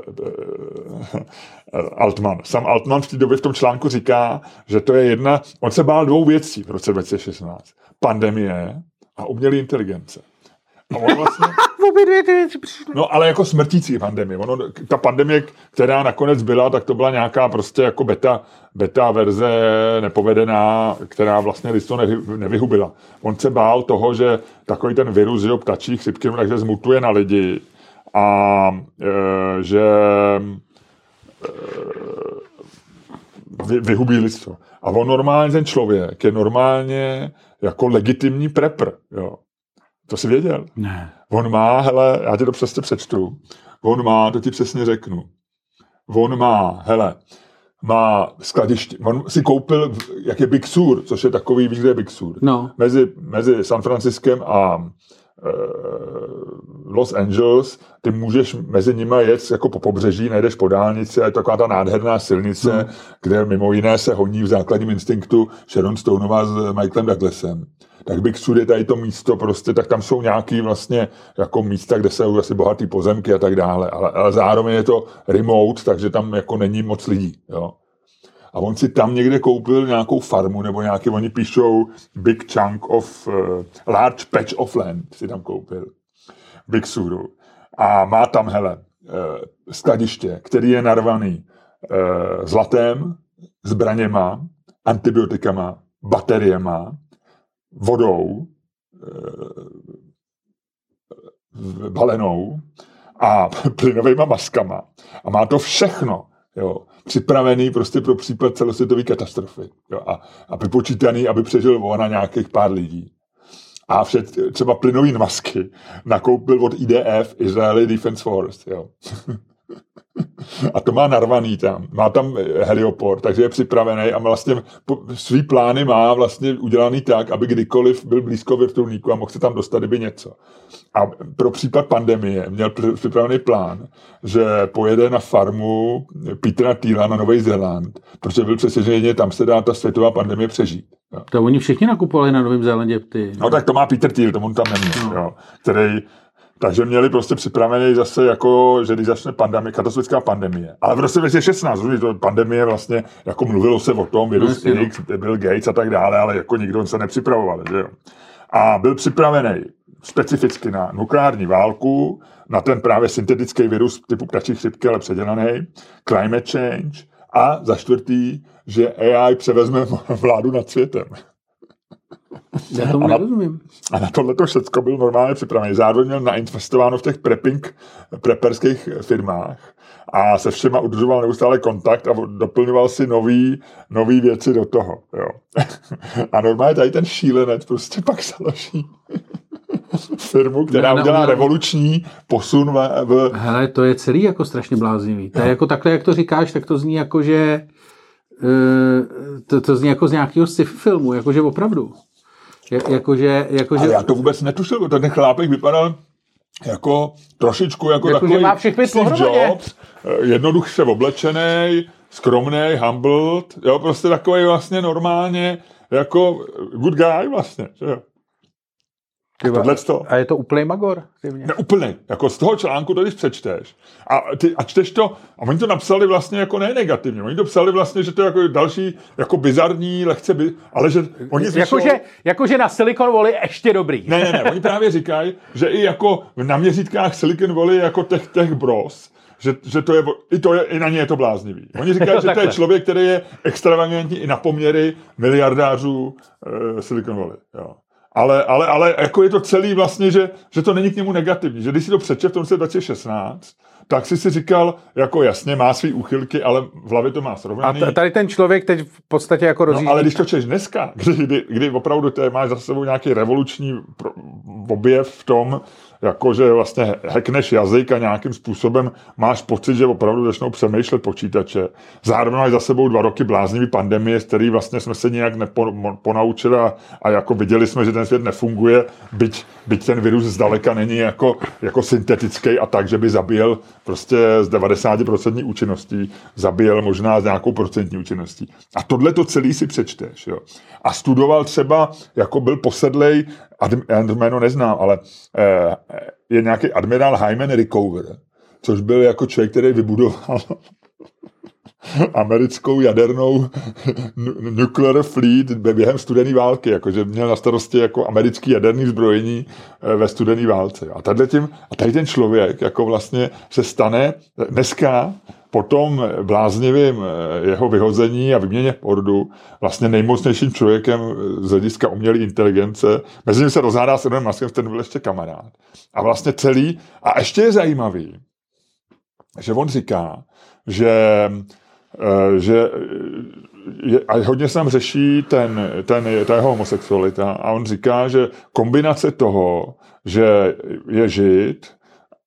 eh, Altman. Sam Altman v té době v tom článku říká, že to je jedna, on se bál dvou věcí v roce 2016. Pandemie a umělé inteligence. A on vlastně, no ale jako smrtící pandemie. Ono, ta pandemie, která nakonec byla, tak to byla nějaká prostě jako beta, beta verze nepovedená, která vlastně nevy, nevyhubila. On se bál toho, že takový ten virus, že jo, ptačí chřipky, no, takže zmutuje na lidi a e, že e, vy, vyhubí lidstvo. A on normálně, ten člověk je normálně jako legitimní prepr, jo. To si věděl? Ne. On má, hele, já ti to přesně přečtu. On má, to ti přesně řeknu. On má, hele, má skladiště. On si koupil, jak je Big Sur, což je takový, víš, kde je Big Sur? No. Mezi, mezi San Franciskem a Los Angeles, ty můžeš mezi nimi jet jako po pobřeží, najdeš po dálnici a je to taková ta nádherná silnice, no. kde mimo jiné se honí v základním instinktu Sharon Stoneová s Michaelem Douglasem. Tak Big Sur je tady to místo, prostě, tak tam jsou nějaký vlastně jako místa, kde jsou asi bohatý pozemky a tak dále, ale, ale zároveň je to remote, takže tam jako není moc lidí, jo. A on si tam někde koupil nějakou farmu, nebo nějaký, oni píšou big chunk of, uh, large patch of land si tam koupil. Big Suru. A má tam, hele, uh, skladiště, který je narvaný uh, zlatem, zbraněma, antibiotikama, bateriema, vodou, balenou a plynovými maskama. A má to všechno, jo, připravený prostě pro případ celosvětové katastrofy. Jo, a, a vypočítaný, aby přežil on na nějakých pár lidí. A před, třeba plynový masky nakoupil od IDF, Israeli Defense Force. Jo. A to má narvaný tam. Má tam helioport, takže je připravený a vlastně svý plány má vlastně udělaný tak, aby kdykoliv byl blízko vrtulníku a mohl se tam dostat, kdyby něco. A pro případ pandemie měl pr- připravený plán, že pojede na farmu Petra Týla na Nový Zéland, protože byl přesvědčený, že tam se dá ta světová pandemie přežít. Jo. To oni všichni nakupovali na Novém Zélandě ty. No tak to má Peter Thiel, tomu tam neměl, jo, který, takže měli prostě připravený zase jako, že když začne pandemie, katastrofická pandemie. Ale v roce 2016, rozumíš, to pandemie vlastně, jako mluvilo se o tom, virus no. X, Bill Gates a tak dále, ale jako nikdo se nepřipravoval, že jo. A byl připravený specificky na nukleární válku, na ten právě syntetický virus typu ptačí chřipky, ale předělaný, climate change a za čtvrtý, že AI převezme vládu nad světem. Já tomu A na- nerozumím. A na tohle to všechno byl normálně připravený. Zároveň měl nainvestováno v těch prepping, preperských firmách a se všema udržoval neustále kontakt a doplňoval si nový, nový věci do toho. Jo. A normálně tady ten šílenec prostě pak založí firmu, která Ne, udělá ne. revoluční posun v, v Hele, to je celý jako strašně bláznivý. To je jako takhle, jak to říkáš, tak to zní jako, že to, to zní jako z nějakého sci-fi filmu, jakože opravdu. Jakože, jakože, Ale já to vůbec netušil, ten chlápek vypadal jako trošičku jako, Jako, že takový má všech pět Steve pohromadě. Jobs, eh, jednoduše oblečený, skromný, humbled, jo, prostě takový vlastně normálně jako good guy vlastně, že jo. Ty vole, Tohleto. A je to úplný magor. Ne, úplně. Jako z toho článku to když přečteš. A, ty, a čteš to, a oni to napsali vlastně jako ne negativně. Oni to psali vlastně, že to je jako další, jako bizarní, lehce, by, ale že oni zvyšou- Jakože, jakože na Silicon Valley ještě dobrý. Ne, ne, ne, oni právě říkají, že i jako na měřítkách Silicon Valley jako těch, těch bros, že, že to je, i, to je, i na ně je to bláznivý. Oni říkají, že to je člověk, který je extravagantní i na poměry miliardářů uh, Silicon Valley. Jo. Ale, ale, ale jako je to celý vlastně, že, že to není k němu negativní. Že když si to přečte v tom roce 2016, tak si si říkal, jako jasně, má svý úchylky, ale v hlavě to má A srovnaný. t- tady ten člověk teď v podstatě jako rozjíždí. No, ale když to čteš dneska, kdy, kdy, kdy opravdu máš za sebou nějaký revoluční objev v tom, jako že vlastně hackneš jazyk a nějakým způsobem máš pocit, že opravdu začnou přemýšlet počítače. Zároveň máš za sebou dva roky bláznivý pandemie, z který vlastně jsme se nějak neponaučili a, a jako viděli jsme, že ten svět nefunguje, byť, byť ten virus zdaleka není jako, jako syntetický a tak, že by zabíjel prostě z 90% účinností, zabíjel možná s nějakou procentní účinností. A tohle to celý si přečteš. Jo. A studoval třeba, jako byl posedlej, já to jméno neznám, ale eh, je nějaký admirál Hyman Rickover, což byl jako člověk, který vybudoval americkou jadernou nu- nuclear fleet během studené války, jakože měl na starosti jako americký jaderný zbrojení eh, ve studené válce. A tady, tím, a tady ten člověk jako vlastně se stane dneska po tom bláznivém eh, jeho vyhození a vyměně pordu vlastně nejmocnějším člověkem eh, z hlediska umělé inteligence. Mezi nimi se rozhádá s Elonem Muskem, ten byl ještě kamarád. A vlastně celý, a ještě je zajímavý, že on říká, že, eh, že je, a hodně se tam řeší ten, ten, ta jeho homosexualita a on říká, že kombinace toho, že je žid,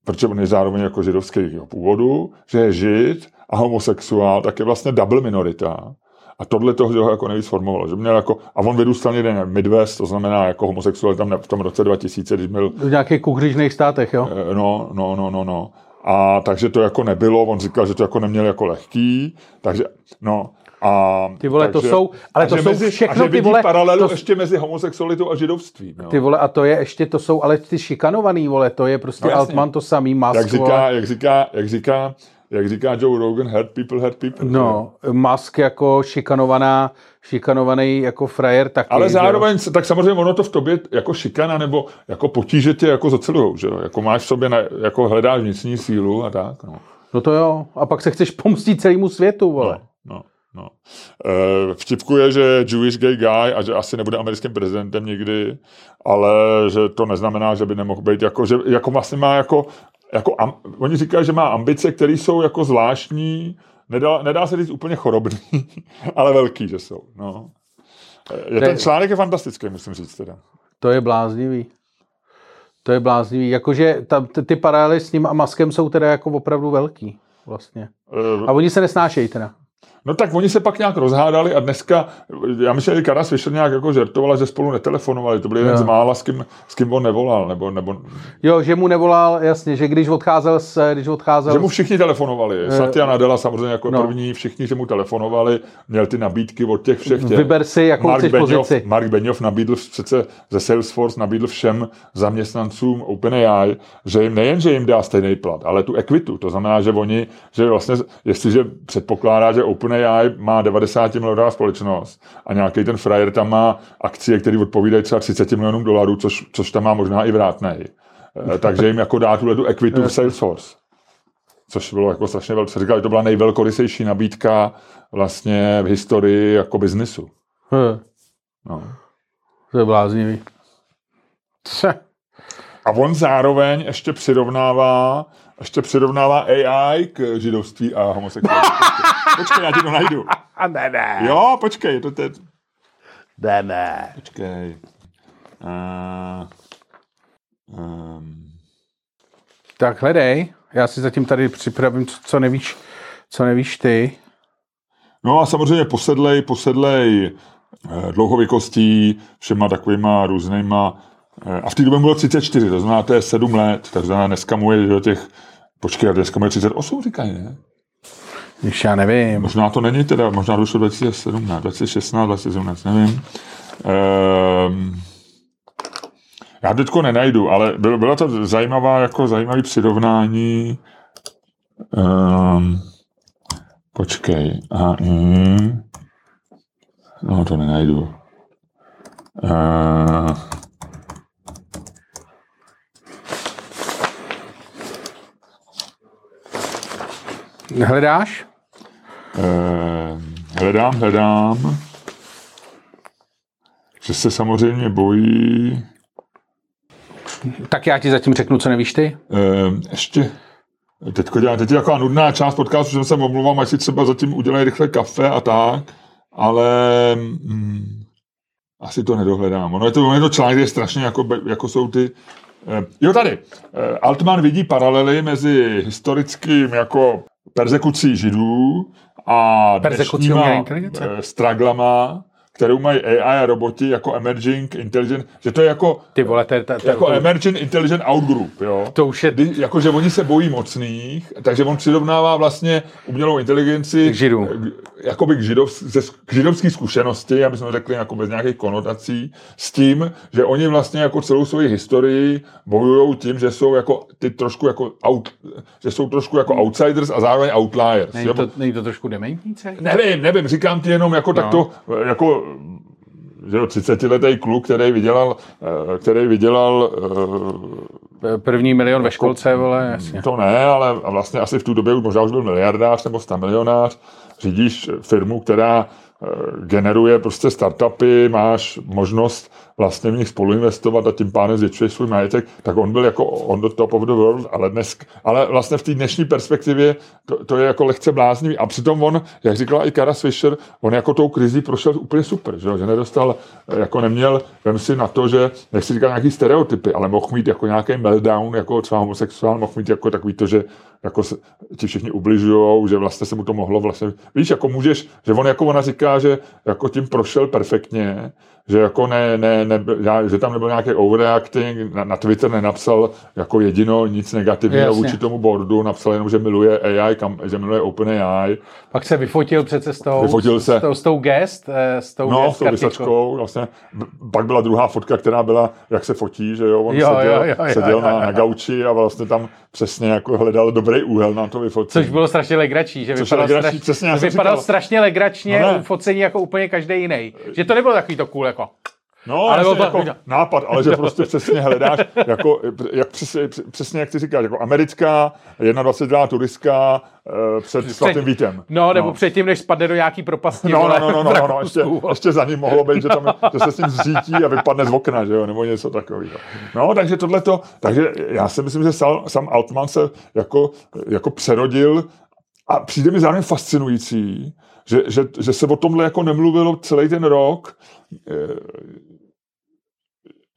protože on je zároveň jako židovského původu, že je žid a homosexuál, tak je vlastně double minorita. A tohle toho že ho jako nejvíc formovalo. Že měl jako, a on vyrůstal někde Midwest, to znamená jako homosexuál tam v tom roce 2000, když byl V nějakých kuhřížných státech, jo? Eh, No, no, no, no, no. A takže to jako nebylo, on říkal, že to jako neměl jako lehký, takže, no. A, Ty vole, to takže, jsou- ale to jsou mezi, všechno, a že ty vole, paralelu to- ještě mezi homosexualitou a židovstvím. Jo. Ty vole, a to je ještě, to jsou ale ty šikanovaný, vole, to je prostě No, jasně. Altman to samý, Musk, jak, říká, vole. jak, říká, jak, říká, jak říká Joe Rogan, hurt people, hurt people. No, Musk jako šikanovaná, šikanovaný jako frajer taky. Ale že zároveň, tak samozřejmě ono to v tobě jako šikana nebo jako potíže tě jako zacelujou, že jo? Jako máš v sobě, na, jako hledáš vnitřní sílu a tak, no. No to jo, a pak se chceš pomstit celému světu, vole. No, no. E, vtipku je, že Jewish gay guy a že asi nebude americkým prezidentem nikdy, ale že to neznamená, že by nemohl být jako, že jako vlastně má jako, jako am, oni říkají, že má ambice, které jsou jako zvláštní, nedá, nedá se říct úplně chorobný, ale velký, že jsou, no. Je, To je- ten článek je fantastický, musím říct teda. To je bláznivý. To je bláznivý. Jakože ta, ty, ty paralely s ním a Maskem jsou teda jako opravdu velký. Vlastně. E, A oni se nesnášejí teda. No tak oni se pak nějak rozhádali a dneska, já myslím, že Karas Fischer nějak jako žertovala, že spolu netelefonovali, to byl jeden Jo. z mála, s kým, s kým on nevolal, nebo, nebo Jo, že mu nevolal, jasně, že když odcházel s, když odcházel Že mu všichni telefonovali. Satya Nadella samozřejmě jako no. první, všichni, že mu telefonovali, měl ty nabídky od těch všech těch. Vyber si, jakou Mark chceš Benioff, pozici. Mark Benioff nabídl přece ze Salesforce, nabídl všem zaměstnancům OpenAI, že jim nejen, že jim dá stejný plat, ale tu ekvitu. To znamená, že oni, že vlastně, jestliže předpokládá, že OpenAI má 90 milionová společnost a nějaký ten frajer tam má akcie, které odpovídají třeba 30 milionům dolarů, což, což tam má možná i vrátnej. Eh, Takže jim jako dá tuhle tu ekvitu v Salesforce což bylo jako strašně velké. Říkali, že to byla nejvelkorysejší nabídka vlastně v historii jako biznisu. Hm, No. to je bláznivý. A on zároveň ještě přirovnává, ještě přirovnává AI k židovství a homosexualitě. Počkej, já ti to najdu. A ne, ne. Jo, počkej, to teď. Ne, ne. Počkej. Uh, Tak hledej, já si zatím tady připravím, co, co nevíš, co nevíš ty. No a samozřejmě posedlej, posedlej eh, dlouhověkostí, všema takovýma různýma, a v té době bylo 34, to znamená, to je 7 let, tak znamená, dneska mu je do těch, počkej, dneska mu je 38, říkají, ne? Když já nevím. Možná to není teda, možná došlo 2017, 2016, 2017, nevím. Ehm, já teďko nenajdu, ale bylo, bylo to zajímavá, jako zajímavý přirovnání. Ehm, počkej. A, mm, no, to nenajdu. Ehm, Hledáš? Eh, hledám, hledám, že se samozřejmě bojí. Tak já ti zatím řeknu, co nevíš ty. Eh, ještě, teďko dělám, teď je taková nudná část podcastu, že se omlouvám, ať si třeba zatím udělají rychle kafe a tak, ale hm, asi to nedohledám. Ono je to, ono je to článek, kde je strašně jako, jako jsou ty eh, Jo, tady. Eh, Altman vidí paralely mezi historickým jako persekucí židů a dnešníma eh, straglama, kterou mají AI a roboti jako emerging intelligent, že to je jako, Ty vole, to, to, to, jako to, emerging intelligent outgroup, jo. to už je Kdy, jako, že oni se bojí mocných, takže on přirovnává vlastně umělou inteligenci K židům. k- jakoby k, židov, ze, k židovské zkušenosti, aby jsme řekli jako bez nějakých konotací, s tím, že oni vlastně jako celou svoji historii bojují tím, že jsou jako ty trošku jako out, že jsou trošku jako outsiders a zároveň outliers. není jo. to, není to trošku dementní celý? Nevím, nevím, říkám ti jenom jako no. takto, jako že jo, 30 letý kluk, který vydělal, eh, který vydělal eh, První milion ve školce, vole, jasně. To ne, ale vlastně asi v tu době už možná už byl miliardář nebo 100 milionář. Řídíš firmu, která generuje prostě startupy, máš možnost vlastně v nich spoluinvestovat a tím pádem zvětšuješ svůj majetek, tak on byl jako on the top of the world, ale dnes, ale vlastně v té dnešní perspektivě to, to, je jako lehce bláznivý. A přitom on, jak říkala i Kara Swisher, on jako tou krizí prošel úplně super, že, že nedostal, eh, jako neměl, vem si na to, že nechci říkat nějaký stereotypy, ale mohl mít jako nějaký meltdown, jako třeba homosexuál, mohl mít jako takový to, že jako se, ti všichni ubližujou, že vlastně se mu to mohlo vlastně, víš, jako můžeš, že on jako ona říká, že jako tím prošel perfektně, že jako ne, ne, ne že tam nebyl nějaký overreacting, na, na Twitter nenapsal jako jedino nic negativního Jasně. vůči tomu boardu, napsal jenom, že miluje AI, kam, že miluje OpenAI, Pak se vyfotil přece s tou, Vyfotil se. s tou, s tou guest, eh, s tou no, guest s tou vysačkou, vlastně. Pak byla druhá fotka, která byla, jak se fotí, že jo, on Jo, seděl, jo, jo, jo, seděl jo, na, jo. na gauči a vlastně tam přesně jako hledal dobrý úhel na to vyfocení. Což bylo strašně legrační, že vypadal, legrační, straš... přesně, vypadal říkal. strašně legračně No ne. u focení jako úplně každý jiný. Že to nebylo takový to cool jako. No, Ale to- jako nápad, ale že prostě přesně hledáš, jako, jak přesně, přesně jak ty říkáš, jako americká 21. turistka eh, před svatým vítem. No, nebo no. předtím, než spadne do nějaký propasti. No, no, no, no, no, no, no ještě, ještě za ním mohlo být, že, tam, že se s ním zřítí a vypadne z okna, že jo, nebo něco takového. No, takže tohleto, takže já si myslím, že Sal, sam Altman se jako, jako přerodil a přijde mi zároveň fascinující, že, že, že se o tomhle jako nemluvilo celý ten rok, eh,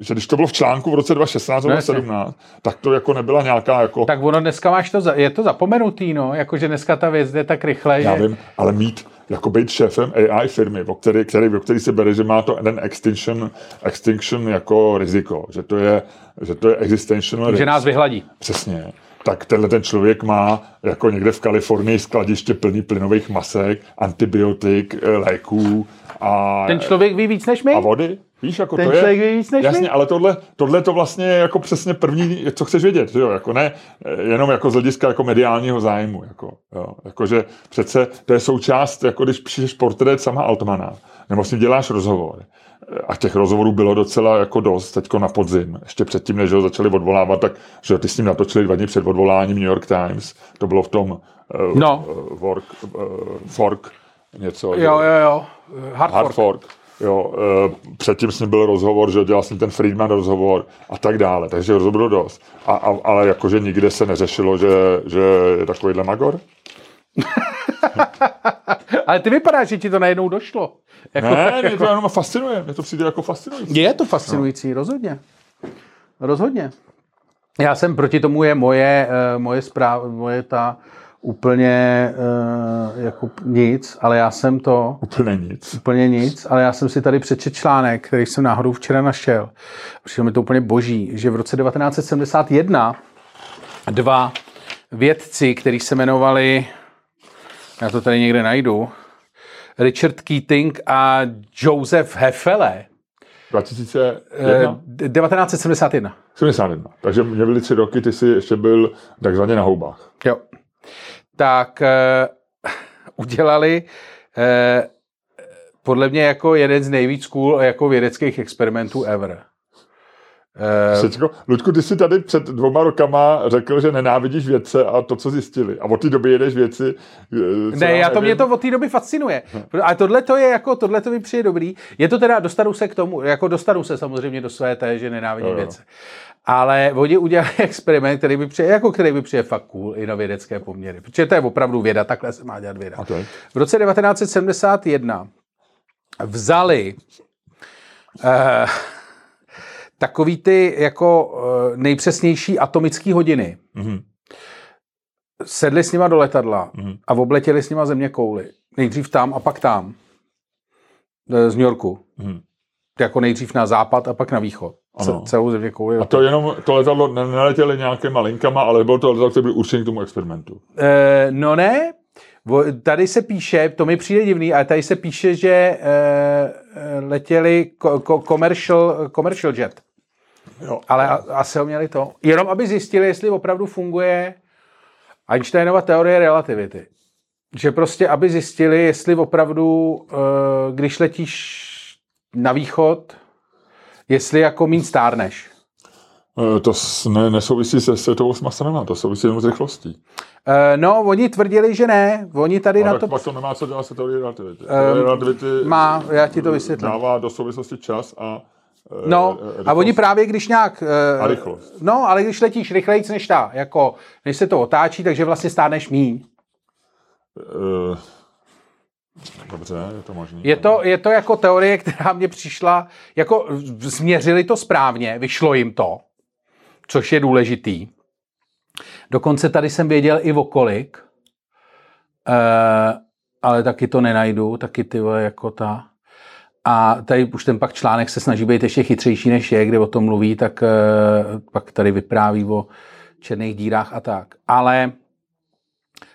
že když to bylo v článku v roce 2016 No, nebo jasně. 2017, tak to jako nebyla nějaká jako... Tak ono dneska máš to, za, je to zapomenutý, no, jakože dneska ta věc jde tak rychle, Já že... vím, ale mít, jako být šéfem AI firmy, o který, který, o který se bere, že má to ten extinction, extinction jako riziko, že to je, že to je existential že nás vyhladí. Přesně. Tak tenhle ten člověk má jako někde v Kalifornii skladiště plný plynových masek, antibiotik, eh, léků a, Ten člověk ví víc než my? a vody. Víš, jako Ten to je... člověk ví víc než Jasně, my? ale tohle, tohle to vlastně je jako přesně první, co chceš vědět, že jo, jako ne, eh, jenom jako z hlediska jako mediálního zájmu, jako, jo, jakože přece to je součást, jako když přijdeš portrét sama Altmana, nebo s ním děláš rozhovor, eh, a těch rozhovorů bylo docela jako dost teďko na podzim, ještě předtím, než ho začali odvolávat, tak že jo, ty s ním natočili dva dny před odvoláním New York Times, to bylo v tom uh, No. uh, work, uh, fork, něco. Jo, jo, jo. Hard, Hard fork. fork. Jo, e, předtím s ním byl rozhovor, že dělal jsem ten Friedman rozhovor a tak dále, takže rozhovor bylo dost. A, a, ale jakože nikde se neřešilo, že, že je takovýhle magor? Ale ty vypadáš, že ti to najednou došlo. Jako, Ne, mě to jenom fascinuje, mě to přijde jako fascinující. Je to fascinující, rozhodně. Rozhodně. Já jsem proti tomu je moje, eh, moje zpráv, moje ta úplně uh, jako nic, ale já jsem to... Úplně nic. Úplně nic, ale já jsem si tady přečet článek, který jsem náhodou včera našel. Přišel mi to úplně boží, že v roce 1971 dva vědci, kteří se jmenovali, já to tady někde najdu, Richard Keating a Joseph Heffele, 2001? 1971. 71. Takže mě byly tři roky, ty jsi ještě byl takzvaně na houbách. Jo. Tak uh, udělali uh, podle mě jako jeden z nejvíc cool jako vědeckých experimentů ever. Uh, Ludku, ty jsi tady před dvoma rokama řekl, že nenávidíš vědce a to, co zjistili. A od té doby jedeš věci. Ne, já to mě to od té doby fascinuje. A tohle to je jako, tohle to mi přijde dobrý. Je to teda, dostanu se k tomu, jako dostanu se samozřejmě do své té, že nenávidím vědce. Ale oni udělali experiment, který by přijde, jako který by přijde fakt cool i na vědecké poměry. Protože to je opravdu věda, takhle se má dělat věda. Okay. V roce 1971 vzali uh, takový ty jako uh, nejpřesnější atomické hodiny. Mm-hmm. Sedli s nima do letadla mm-hmm. a obletěli s nima země kouly. Nejdřív tam a pak tam. Z New Yorku. Mm-hmm. Jako nejdřív na západ a pak na východ. Ano. Celou země kouli. A to jenom, to letadlo neletěli nějakýma linkama, ale bylo to letadlo, které bylo určené k tomu experimentu. E, no ne, Tady se píše, to mi přijde divný, ale tady se píše, že e, letěli commercial, commercial jet. Jo. Ale asi ho měli to. Jenom aby zjistili, jestli opravdu funguje Einsteinova teorie relativity. Že prostě, aby zjistili, jestli opravdu, eh, když letíš na východ, jestli jako mín stárneš. Eh, to ne, nesouvisí se světovou stranou, to souvisí jenom s rychlostí. Uh, no, oni tvrdili, že ne. Oni tady Ale na to... pak to nemá co dělat se teorie relativity. Um, relativity má, já ti to vysvětlím. Dává do souvislosti čas a No, rychlost. a oni právě, když nějak... A rychlost. No, ale když letíš rychleji než ta, jako, než se to otáčí, takže vlastně stáneš míň. Uh, dobře, je to možné. Je to, je to jako teorie, která mě přišla, jako změřili to správně, vyšlo jim to, což je důležitý. Dokonce tady jsem věděl i okolik, uh, ale taky to nenajdu, taky ty jako ta... A tady už ten pak článek se snaží být ještě chytřejší než je, kde o tom mluví, tak uh, pak tady vypráví o černých dírách a tak. Ale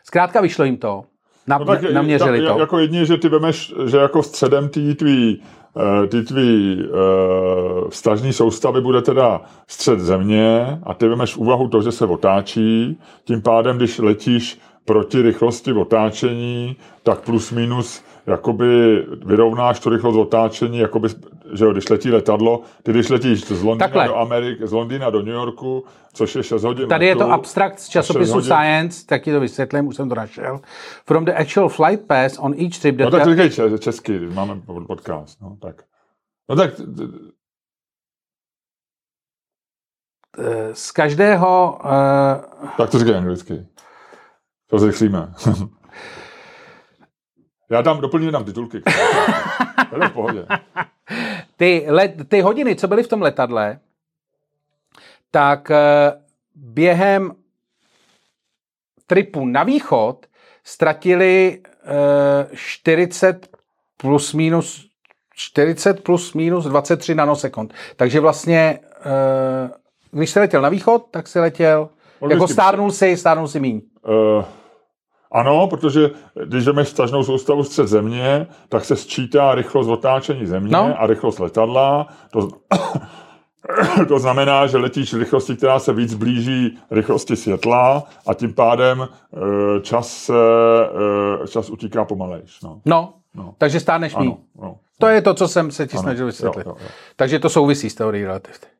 zkrátka vyšlo jim to, Napl- no naměřili to. Jako jedině, že ty vemeš, že jako středem tý tvý Eh, ty tvý uh, vztažní soustavy bude teda střed země a ty vemeš v úvahu to, že se otáčí, tím pádem, když letíš proti rychlosti otáčení, tak plus minus jakoby vyrovnáš tu rychlost otáčení, jakoby, že jo, když letí letadlo, ty když letíš z Londýna Takhle. do Ameriky, z Londýna do New Yorku, což je 6 hodin. Tady letu, je to abstrakt z časopisu Science, tak ti to vysvětlím, už jsem to našel. From the actual flight path on each trip... No tak říkej česky, máme podcast, no tak. No tak... Z každého... Uh... Tak to říkej anglicky. To zrychlíme. Já tam doplním tam titulky. to je v pohodě. Ty, let, ty hodiny, co byly v tom letadle, tak uh, během tripu na východ ztratili uh, 40 plus minus 40 plus minus 23 nanosekund. Takže vlastně, uh, když se letěl na východ, tak si letěl, Logicky jako stárnul si, stárnul si míň. Uh, ano, protože když jdeme stažnou soustavu střed země, tak se sčítá rychlost otáčení země no. a rychlost letadla. To, to znamená, že letíš rychlosti, která se víc blíží rychlosti světla a tím pádem e, čas, e, čas utíká pomalejš. No. No, no. takže stáneš mý. No, to je to, co jsem se ti ano, snažil vysvětlit. Jo, jo, jo. Takže to souvisí s teorií relativity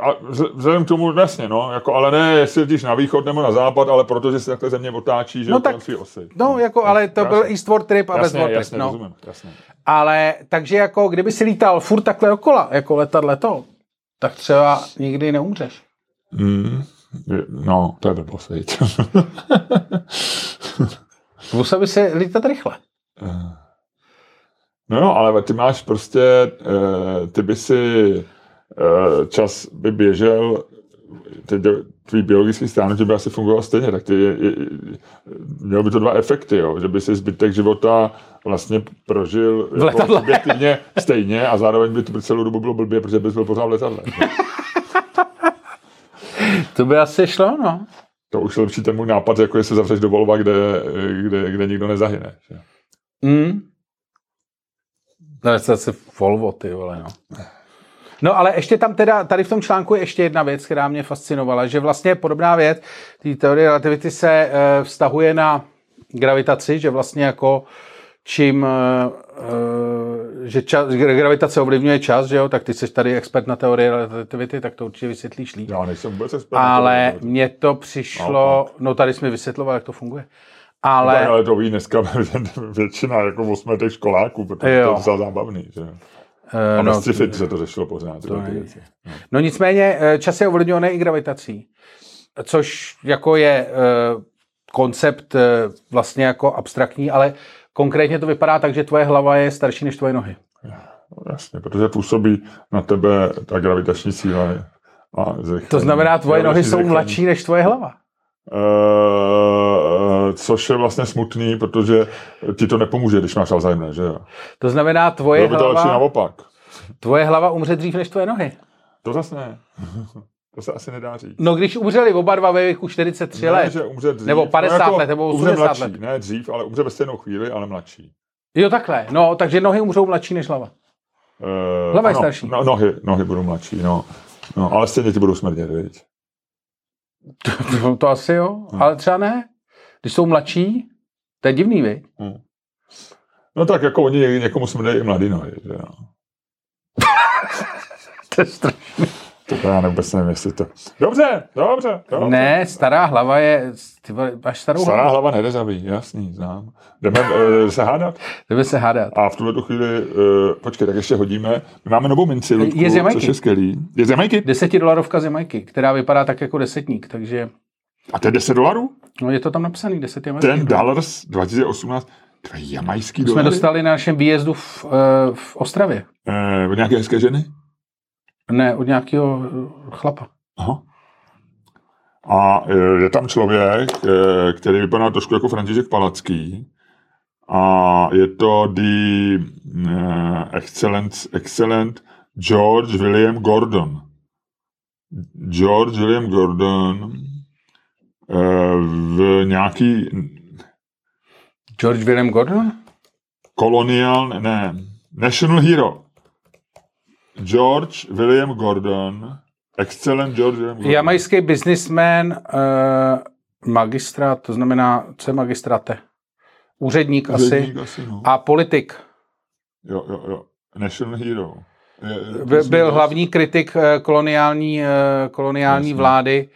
a vzhledem k tomu jasně, no, jako, ale ne, jestli jdeš na východ nebo na západ, ale protože se takhle země otáčí, že no tak, svý osy. No, jako, ale to jasně. byl Eastward trip a Westward trip. Jasně, no. rozumím, jasně. Ale, takže jako, kdyby si lítal furt takhle okola, jako letadle to, tak třeba nikdy neumřeš. Mm, no, to je blbost, Musel by se lítat rychle. No jo, ale ty máš prostě, eh, ty by si Eh, čas by běžel ty, tvý biologický stránek by asi fungoval stejně, tak ty, je, je, mělo by to dva efekty, jo, že by si zbytek života vlastně prožil V letadle. objektivně stejně a zároveň by to celou dobu bylo blbě, protože bys byl pořád v letadle. To by asi šlo, no. To už je lepší ten můj nápad, jako jestli zavřeš do Volva, kde, kde, kde nikdo nezahyne. Že? Mm. No, je to asi Volvo, ty vole, no. No ale ještě tam teda, tady v tom článku je ještě jedna věc, která mě fascinovala, že vlastně podobná věc, té teorie relativity se e, vztahuje na gravitaci, že vlastně jako čím, e, že čas, gravitace ovlivňuje čas, že jo, tak ty jsi tady expert na teorii relativity, tak to určitě vysvětlíš líp. Já nejsem vůbec expert. Ale mně to přišlo, no tady jsi mi vysvětloval, jak to funguje. Ale, ale, ale to ví dneska většina jako osmetých školáků, protože Jo. to je docela zábavný. Že? Eh, A no, no, sci-fi se to řešilo pořád. tyhle ty věci. No nicméně eh, čas je ovlivňovaný i gravitací, což jako je eh, koncept vlastně jako abstraktní, ale konkrétně to vypadá tak, že tvoje hlava je starší než tvoje nohy. No, jasně, protože působí na tebe ta gravitační síla. A zrychlení. To znamená, tvoje nohy jsou mladší než tvoje hlava. Eh, což je vlastně smutný, protože ti to nepomůže, když máš Alzheimer, že jo? To znamená, tvoje Bylo by to lepší hlava, naopak. tvoje hlava umře dřív než tvoje nohy. To zase ne. To se asi nedá říct. No když umřeli oba dva ve věku 43 ne, let. že umře dřív. Nebo 50 no, let, nebo umře 80 mladší, let. Ne dřív, ale umře ve stejnou chvíli, ale mladší. Jo takhle, no takže nohy umřou mladší než hlava. Uh, Hlava je starší. No, nohy, nohy budou mladší, no. no. ale stejně ti budou smrdět, viď? To, to asi jo, ale třeba ne. Když jsou mladší, to je divný, viď? No tak jako oni ně- někomu smrdějí i mladý nohy, že jo. To je strašný. To já vůbec nevím, jestli to... Dobře, dobře, dobře. Ne, stará hlava je, ty máš starou Stará hlavu. hlava nedezavý, jasný, znám. Jdeme uh, se hádat? Jdeme se hádat. A v tuhle tu chvíli, uh, počkej, tak ještě hodíme. My máme novou minci, Ludku, Je z Jamajky. což je skvělý. Je z Jamajky? Desetidolarovka z Jamajky, která vypadá tak jako desetník, takže A to je 10 dolarů? no, je to tam napsaný, deset Jamajky. Ten dollars 2018, to je jamajský To jsme dostali na našem výjezdu v, eh, v Ostravě. Eh, od nějaké hezké ženy? Ne, od nějakého eh, chlapa. Aha. A eh, je tam člověk, který vypadá trošku jako František Palacký. A je to the excellent, excellent George William Gordon. George William Gordon v nějaký George William Gordon? Colonial, ne, National Hero. George William Gordon, excellent George William Gordon. Jamajský businessman, uh, magistrát, to znamená, co je magistráte? Úředník asi. Úředník asi no. A politik. Jo, jo, jo. National Hero. Je, je, By- Byl hlavní kritik eh, koloniální, eh, koloniální Jasně. vlády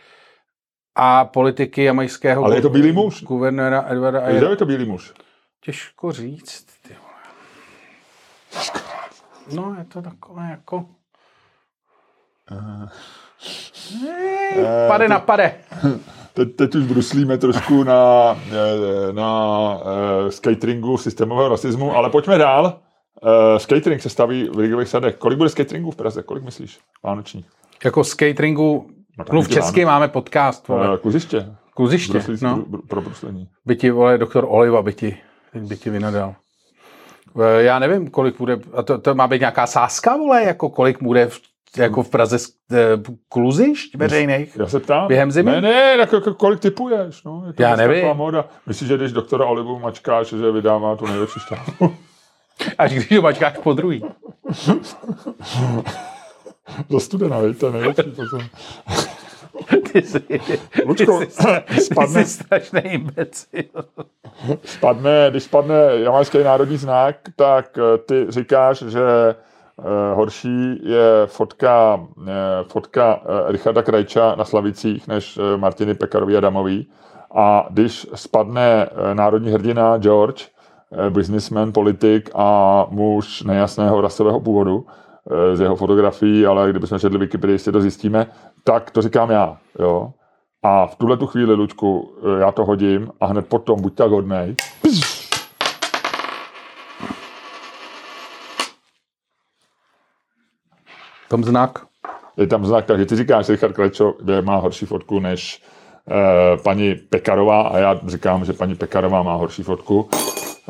a politiky jamajského Ale je to bílý muž. guvernéra Edwarda Že Ayera. je to bílý muž? Těžko říct. Ty vole. No, je to takové jako... Eh, Pade ty- na pade. Teď, teď už bruslíme trošku na, eh, na uh, skateringu systémového rasismu, ale pojďme dál. Uh, skatering se staví v ligových sadech. Kolik bude skateringu v Praze? Kolik myslíš? Vánoční. Jako z cateringu, No mluv česky, máme podcast, vole. Uh, kluziště. Kluziště, Bruslící- no. pro bruslení. By ti, vole, doktor Oliva by ti, by ti vynadal. Eh, Já nevím, kolik bude, a to, to má být nějaká sázka, vole, jako kolik bude v, jako v Praze eh, kluzišť veřejných? Já se ptám. Během zimy? Ne, ne, jako kolik typuješ? No, je to Já nevím. Móda. Myslíš, že když doktora Olivu mačkáš, že vydává tu nejlepší štábu? Až když ho mačkáš po druhý. Za studena, je nejlepší. Potom. Ty jsi, ty Lučko, jsi, ty spadne, jsi strašný imbecil. spadne, když spadne jamajský národní znak, tak eh, ty říkáš, že eh, horší je fotka, eh, fotka Richarda Krajča na Slavicích než Martiny Pekarový Adamový. A když spadne národní hrdina George, businessman, politik a muž nejasného rasového původu, z jeho fotografií, ale kdybychom četli Wikipedii, si to zjistíme, tak to říkám já. Jo? A v tuhle tu chvíli, Luďku, eh, já to hodím a hned potom, buď tak hodnej, Tom znak. je tam znak, takže ty říkáš, že Richard Klečo má horší fotku než eh, paní Pekarová a já říkám, že paní Pekarová má horší fotku.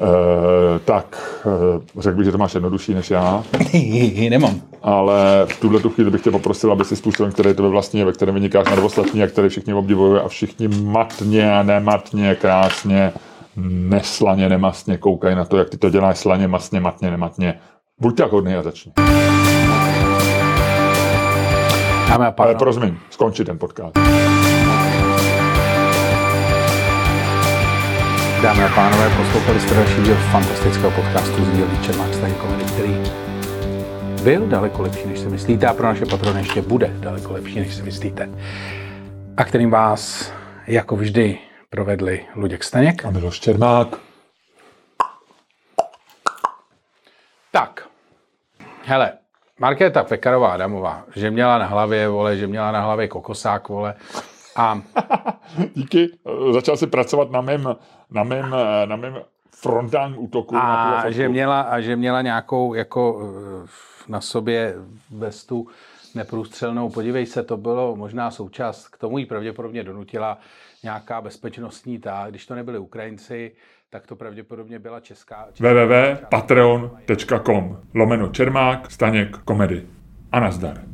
Eh, tak eh, řekl bych, že to máš jednodušší než já, Nemám. ale v tuhle tu chvíli bych tě poprosil, aby si způsobem, který to ve vlastně, ve kterém vynikáš na ostatní a který všichni obdivují a všichni matně, nematně, krásně, neslaně, nemastně koukají na to, jak ty to děláš slaně, masně, matně, nematně. Buď tak hodný a začni. Dámy a Ale pánové, promiň, skončí ten podcast. Dámy a pánové, poslouchali jste další díl fantastického podcastu z dílny Čermák Stane Komedy, který byl daleko lepší, než si myslíte a pro naše patrony ještě bude daleko lepší, než si myslíte. A kterým vás, jako vždy, provedli Luděk Staněk. A Miloš Čermák. Tak, hele, Markéta Pekarová Adamová, že měla na hlavě, vole, že měla na hlavě kokosák, vole, a Díky. Začal si pracovat na mém, na mém, na mém frontálním útoku. A že měla, a že měla nějakou jako eh, na sobě vestu neprůstřelnou. Podívej se, to bylo možná součást, k tomu jí pravděpodobně donutila nějaká bezpečnostní ta, když to nebyli Ukrajinci, tak to pravděpodobně byla česká. česká www.patreon.com lomeno Čermák, Staněk, komedy. A nazdar.